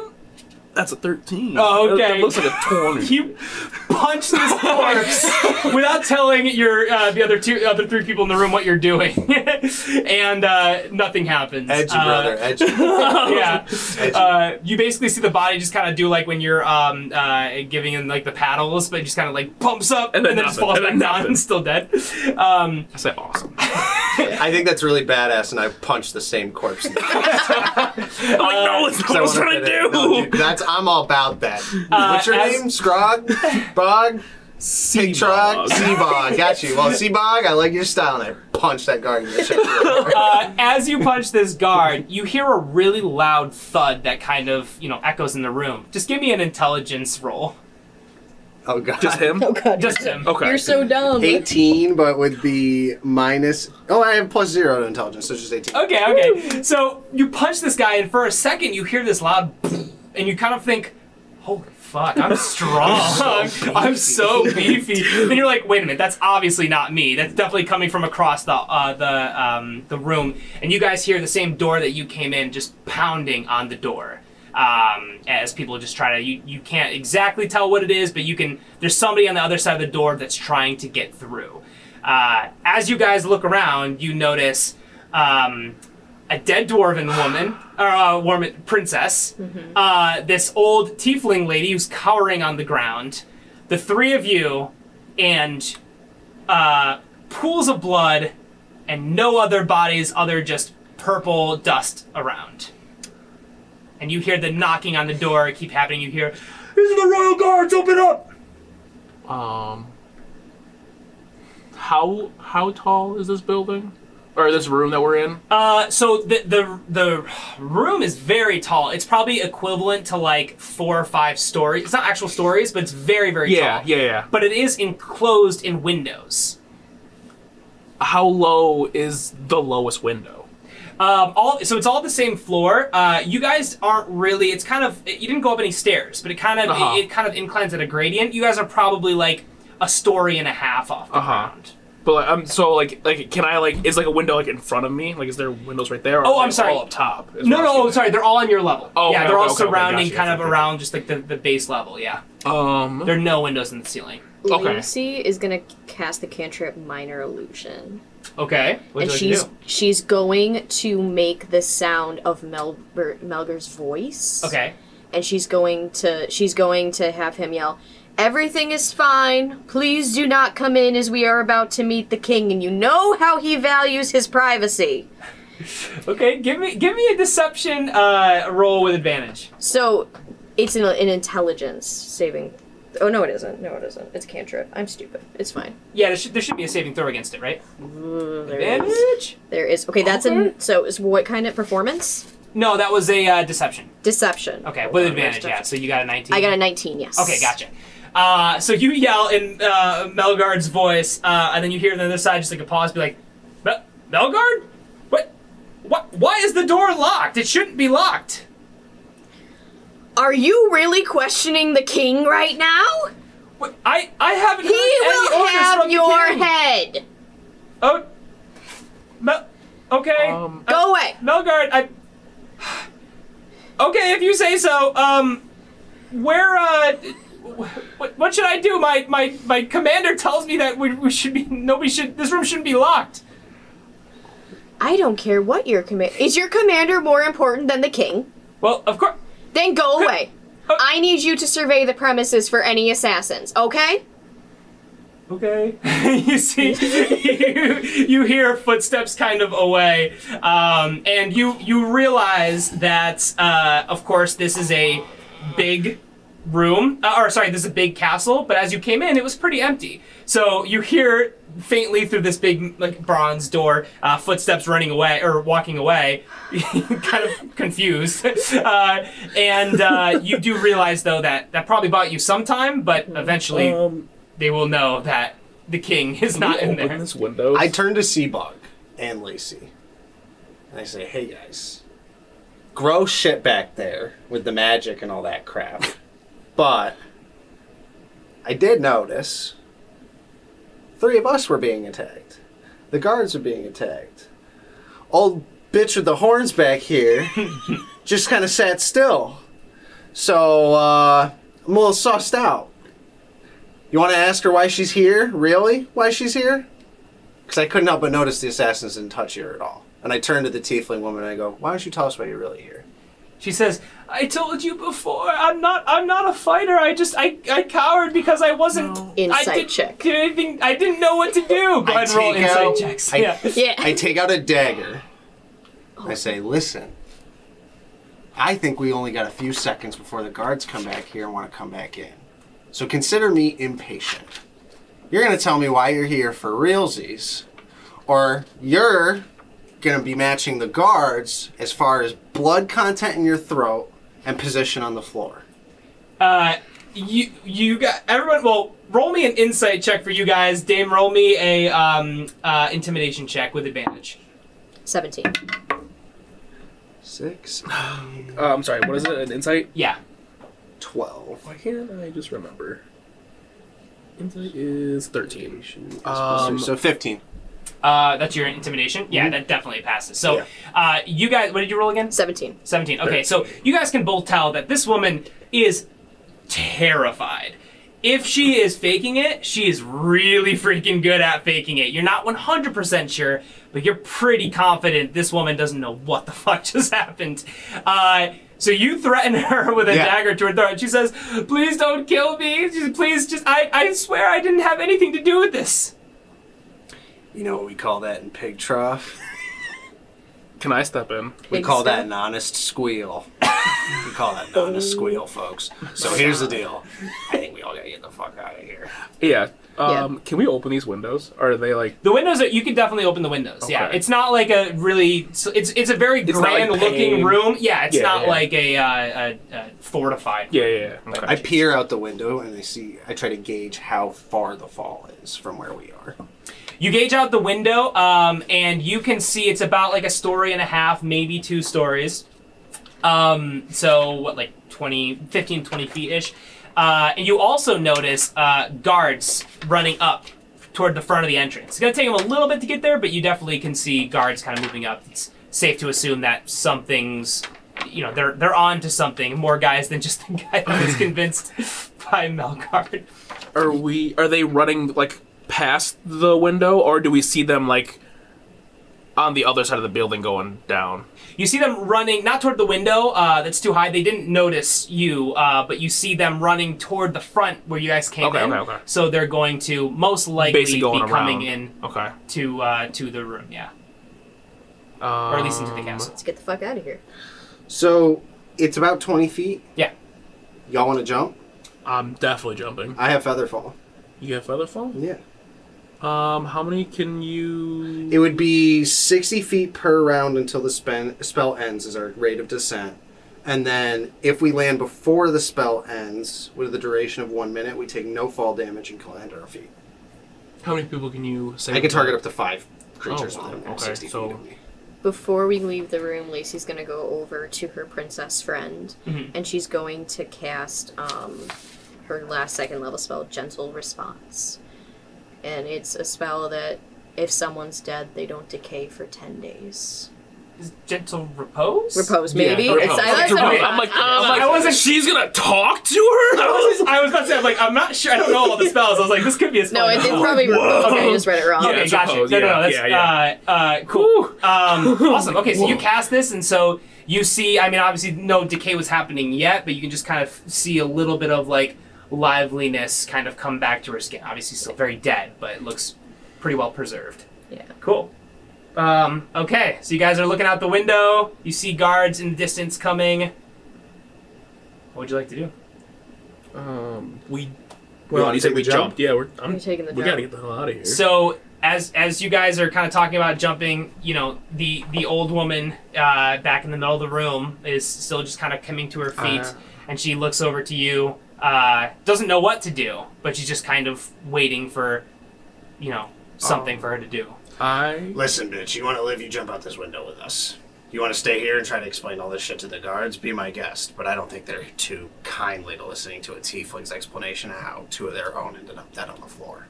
That's a thirteen. Oh, okay. That, looks like a twenty. [laughs] You punch this corpse [laughs] without telling your uh, the other two other three people in the room what you're doing, [laughs] and uh, nothing happens. Edgy, Uh, brother. Edgy. yeah. Edgy. Uh, you basically see the body just kind of do like when you're um, uh, giving him like the paddles, but it just kind of like pumps up and And then, then just falls and back then down nothing. and still dead. Um, I say awesome. I think that's really badass, and I punched the same corpse. in the face. I'm like, no, that's not what I wanna trying to fit do. No, dude, that's I'm all about that. [laughs] What's your as- name? Scrog? Bog? Pig Trog? Seabog. Got you. Well, Seabog, I like your style, and I punched that guard in the chest. [laughs] uh, as you punch this guard, you hear a really loud thud that kind of you know echoes in the room. Just give me an intelligence roll. Oh, God. Just him. Oh god. Just him. Okay. You're so dumb. 18, but with the minus. Oh, I have plus zero to intelligence, so it's just 18. Okay, okay. So you punch this guy, and for a second you hear this loud, and you kind of think, "Holy fuck, I'm [laughs] strong. I'm so beefy." Then you're like, "Wait a minute, that's obviously not me. That's definitely coming from across the uh, the um, the room." And you guys hear the same door that you came in just pounding on the door. Um, as people just try to, you, you can't exactly tell what it is, but you can. There's somebody on the other side of the door that's trying to get through. Uh, as you guys look around, you notice um, a dead dwarven woman, or uh, woman princess, uh, this old tiefling lady who's cowering on the ground, the three of you, and uh, pools of blood, and no other bodies other just purple dust around. And you hear the knocking on the door keep happening. You hear, "These are the royal guards! Open up!" Um, how how tall is this building? Or this room that we're in? Uh, so the the the room is very tall. It's probably equivalent to like four or five stories. It's not actual stories, but it's very very Yeah, tall. yeah, yeah. But it is enclosed in windows. How low is the lowest window? Um, all so it's all the same floor. Uh, you guys aren't really. It's kind of you didn't go up any stairs, but it kind of Uh-huh. it, it kind of inclines at a gradient. You guys are probably like a story and a half off the Uh-huh. ground. But like, um, so like, like, can I like, is like a window like in front of me? Like, is there windows right there? Or Oh, I'm they sorry. All up top. No, no, oh, sorry. They're all on your level. Oh, yeah, okay, they're all okay, okay, okay, surrounding gotcha, kind of gotcha. around just like the, the base level. Yeah, Um, there are no windows in the ceiling. Okay. Lucy is gonna cast the cantrip Minor Illusion, Okay, what and she's like she's going to make the sound of Melber, Melger's voice. Okay. and she's going to she's going to have him yell everything is fine please do not come in as we are about to meet the king and you know how he values his privacy Okay, give me give me a deception uh, roll with advantage. so it's an, an intelligence saving oh no it isn't no it isn't it's a cantrip i'm stupid it's fine Yeah, there should, there should be a saving throw against it, right? there is Advantage? there is okay that's Okay. an so is what kind of performance No, that was a uh, deception. deception Okay, with on, advantage. Yeah, so you got a 19. i got a 19 yes Okay, gotcha. Uh, so you yell in uh, Melgard's voice, uh, and then you hear on the other side just like a pause, be like, "Mel- Melgard, what, what, why is the door locked? It shouldn't be locked." are you really questioning the king right now What, I, I haven't he any will orders have from the your head Oh, Mel, okay. Um, Uh, go away Melgard, I. [sighs] Okay, if you say so. Um, where uh, what, what should I do? My my my commander tells me that we, we should be nobody should this room shouldn't be locked. I don't care what your command is. Your commander more important than the king? Well, of course. Then go away. Uh, I need you to survey the premises for any assassins. Okay? Okay. [laughs] you see, you, [laughs] you hear footsteps kind of away, um, and you you realize that, uh, of course, this is a big room, uh, or sorry, this is a big castle. But as you came in, it was pretty empty. So you hear faintly through this big like bronze door, uh, footsteps running away or walking away, [laughs] kind of confused. [laughs] Uh, and uh, you do realize though that that probably bought you some time, but eventually um, they will know that the king is not in open there. this window. I turn to Seabog and Lacey, and I say, "Hey guys, gross shit back there with the magic and all that crap, but I did notice three of us were being attacked. The guards were being attacked. Old bitch with the horns back here [laughs] just kind of sat still. So uh, I'm a little sussed out. You want to ask her why she's here? Really? Why she's here? Because I couldn't help but notice the assassins didn't touch her at all. And I turn to the tiefling woman and I go, "Why don't you tell us why you're really here?" She says, "I told you before. I'm not. I'm not a fighter. I just. I. I cowered because I wasn't. I Insight didn't check. do anything. I didn't know what to do. Go I ahead and roll take insight out- checks. I- yeah. Yeah. I take out a dagger. Oh. I say, "Listen, I think we only got a few seconds before the guards come back here and want to come back in. So consider me impatient. You're going to tell me why you're here for realsies, or you're going to be matching the guards as far as blood content in your throat and position on the floor." Uh, you. You got everyone. Well, roll me an insight check for you guys. Dame, roll me a um uh intimidation check with advantage. 17. Six, Uh, I'm sorry. What is it? An insight? Yeah. twelve. Why can't I just remember? Insight is thirteen. Um, Um, so fifteen. Uh, that's your intimidation. Yeah, that definitely passes. So, Yeah. uh, you guys, what did you roll again? 17. 17. Okay, so you guys can both tell that this woman is terrified. If she is faking it, she is really freaking good at faking it. You're not 100% sure, but you're pretty confident this woman doesn't know what the [laughs] fuck just happened. Uh, so you threaten [laughs] her with a Yeah. dagger to her throat. She says, "Please don't kill me. Please, just I, I swear I didn't have anything to do with this." You know what we call that in pig trough? can I step in? We Big call that step. an honest squeal. we call that an [laughs] oh. honest squeal, folks. So here's the deal. I think we all gotta get the fuck out of here. Yeah. Um, Can we open these windows? Or are they like? The windows are, you can definitely open the windows. Yeah, it's not like a really. It's it's a very It's not like grand looking room. Yeah, it's Yeah, not yeah. like a, uh, a, a fortified. Yeah, yeah. yeah. Okay. I peer out the window and I see. I try to gauge how far the fall is from where we are. You gauge out the window, um, and you can see it's about like a story and a half, maybe two stories. Um, so what, like 20, 15, 20 feet ish. Uh, and you also notice uh, guards running up toward the front of the entrance. It's gonna take them a little bit to get there, but you definitely can see guards kind of moving up. It's safe to assume that something's, you know, they're they're on to something. More guys than just [laughs] the guy that was [laughs] convinced by Melgard. Are we? Are they running like past the window, or do we see them like on the other side of the building going down? You see them running, not toward the window, uh, that's too high. They didn't notice you, uh, but you see them running toward the front where you guys came Okay, in. okay, okay. So they're going to most likely Basically going be coming around. in Okay. to uh, to the room, yeah, Um, or at least into the castle. Let's get the fuck out of here. So it's about 20 feet. Yeah. Y'all want to jump? I'm definitely jumping. I have Featherfall. You have Featherfall? Yeah. Um, how many can you? It would be 60 feet per round until the spen- spell ends, is our rate of descent. And then if we land before the spell ends, with the duration of one minute, we take no fall damage and land our feet. How many people can you say? I can target up to five creatures Oh, wow. within Okay, 60 so- feet of me. Before we leave the room, Lacey's gonna go over to her princess friend, Mhm. and she's going to cast um, her last second level spell, Gentle Response. And it's a spell that if someone's dead, they don't decay for ten days. Is gentle repose? Repose, Yeah, maybe. repose. It's, I, Okay. I'm like, I'm like, I wasn't- She's gonna talk to her. I was, I was about to say, I'm like, I'm not sure. I don't know all the spells. I was like, this could be a spell. no, it, it's Oh, probably repose. Okay, I just read it wrong. Yeah, Okay, it's gotcha. repose, No, no, no. yeah, That's yeah, yeah. Uh, uh, cool. Um, [laughs] awesome. Okay, so you cast this, and so you see. I mean, obviously, no decay was happening yet, but you can just kind of see a little bit of like liveliness kind of come back to her skin. Obviously, still very dead, but it looks pretty well preserved. Yeah. Cool. Um, okay, so you guys are looking out the window. You see guards in the distance coming. What would you like to do? Um, we. We Well, you said we jump? jumped. Yeah, we're. I'm, You're taking the we jump. gotta get the hell out of here. So as as you guys are kind of talking about jumping, you know, the the old woman uh, back in the middle of the room is still just kind of coming to her feet, Uh. and she looks over to you. Uh, doesn't know what to do, but she's just kind of waiting for, you know, something Oh. for her to do. I. Listen, bitch, you want to live, you jump out this window with us. You want to stay here and try to explain all this shit to the guards? Be my guest. But I don't think they're too kindly to listening to a tiefling's explanation of how two of their own ended up dead on the floor.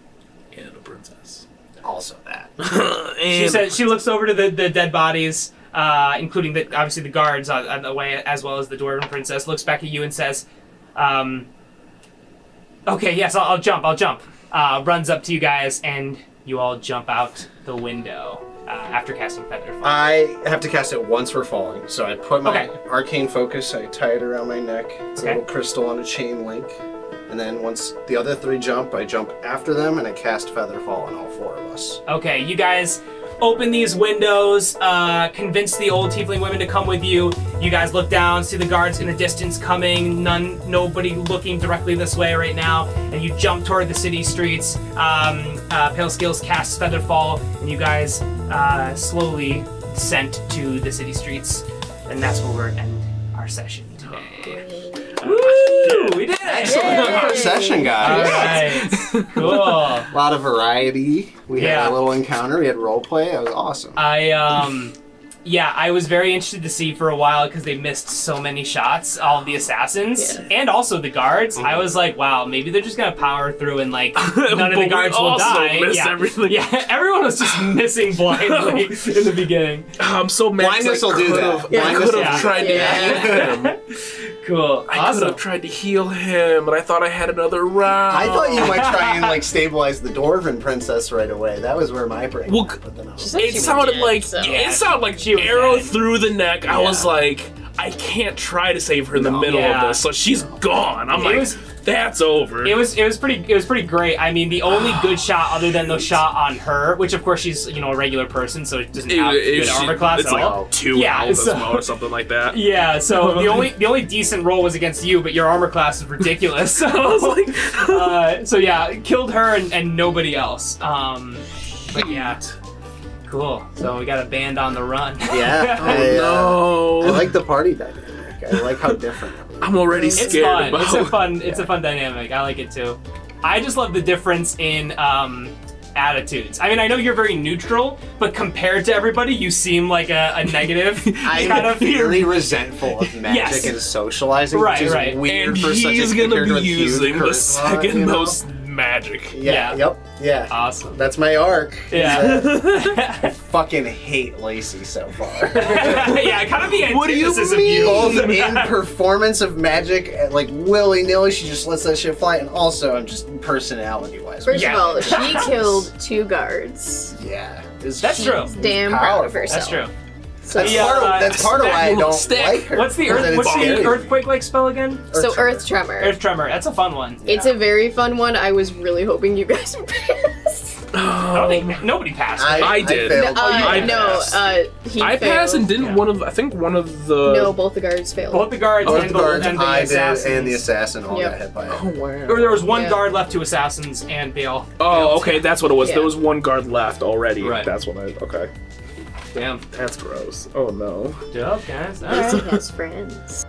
And a princess. Also that. [laughs] She says she looks over to the, the dead bodies, uh, including the obviously the guards on, on the way, as well as the dwarven princess. Looks back at you and says, um, "Okay, yes, I'll, I'll jump. I'll jump." Uh, runs up to you guys, and you all jump out the window uh, after casting Feather Fall. I have to cast it once we're falling. So I put my Okay. arcane focus, I tie it around my neck. It's Okay. a little crystal on a chain link. And then once the other three jump, I jump after them and I cast Feather Fall on all four of us. Okay, you guys open these windows, uh, convince the old tiefling women to come with you. You guys look down, see the guards in the distance coming, none, nobody looking directly this way right now, and you jump toward the city streets. Um, uh, Pale Scales casts Featherfall, and you guys uh, slowly descend to the city streets, and that's where we're end our session today. Woo! We did it! Yay! Session, guys. right, cool. A [laughs] lot of variety. We Yeah. had a little encounter. We had role play. It was awesome. I um yeah, I was very interested to see for a while because they missed so many shots, all of the assassins Yeah. and also the guards. I mm-hmm. was like, wow, maybe they're just gonna power through and like [laughs] none of But the we guards will also die. missed yeah. everything. yeah, [laughs] everyone was just [laughs] missing blindly in the beginning. I'm so mad. 'cause Blindness I will do that. could've- I could will- have tried to Yeah. heal him. Cool, uh, I could have tried to heal him, but I thought I had another round. I thought you might try and like stabilize the dwarven princess right away. That was where my brain. Well, went, but then I was She's like, like- It sounded dead, like so- it sounded like She was arrow dead. through the neck. I was like, I can't try to save her in the No. middle Yeah. of this, so she's gone. I'm It like, was- that's over. It was it was pretty it was pretty great. I mean, the only good [sighs] shot other than the shot on her, which of course she's you know a regular person, so it doesn't have it- good she- armor class It's at like all. two Yeah, so- well or something like that. [laughs] Yeah, so [laughs] the only the only decent roll was against you, but your armor class is ridiculous. So [laughs] I was like, uh, so yeah, killed her and, and nobody else. Um, but yeah, cool. So we got a band on the run. Yeah. [laughs] oh I, uh, no. I like the party dynamic. I like how different. I'm already scared. It's scared fun. about It's a fun. It's a fun dynamic. I like it too. I just love the difference in um, attitudes. I mean, I know you're very neutral, but compared to everybody, you seem like a, a negative. [laughs] I'm kind of very resentful of magic Yes. and socializing, Right, which is right. weird and for such a he's gonna be using the second you know? most magic. Yeah, Yeah. Yep. Yeah. Awesome. That's my arc. Yeah. [laughs] [laughs] I fucking hate Lacey so far. [laughs] yeah, kind of the What do you antithesis of mean? you. Both in performance of magic, and, like willy nilly, she just lets that shit fly, and also I'm just personality wise. First Yeah. of all, she killed two guards. Yeah, it's That's true. She's damn proud of Powerful. herself. That's true. So, That's Yeah, part of uh, that's part of why I don't stick. like her. What's the earth? it's What's the earthquake like spell again? so Tremor. Earth Tremor. Earth tremor. That's a fun one. It's a very fun one. I was really hoping you guys [laughs] would pass. I don't think nobody passed. I, I did. failed. Uh, I no, passed. uh, he I failed. passed and didn't Yeah. one of I think one of the No, both the guards failed. Both the guards Both and the the, guards, and the I did, and the assassin all Yep. got hit by it. Oh wow. Or there was one Yeah. guard left to assassins and Bale. Oh, okay, that's what it was. Yeah. There was one guard left already. Right. That's what I. Okay, Damn. that's gross. Oh no. Dope, guys. All Lacey right. has friends.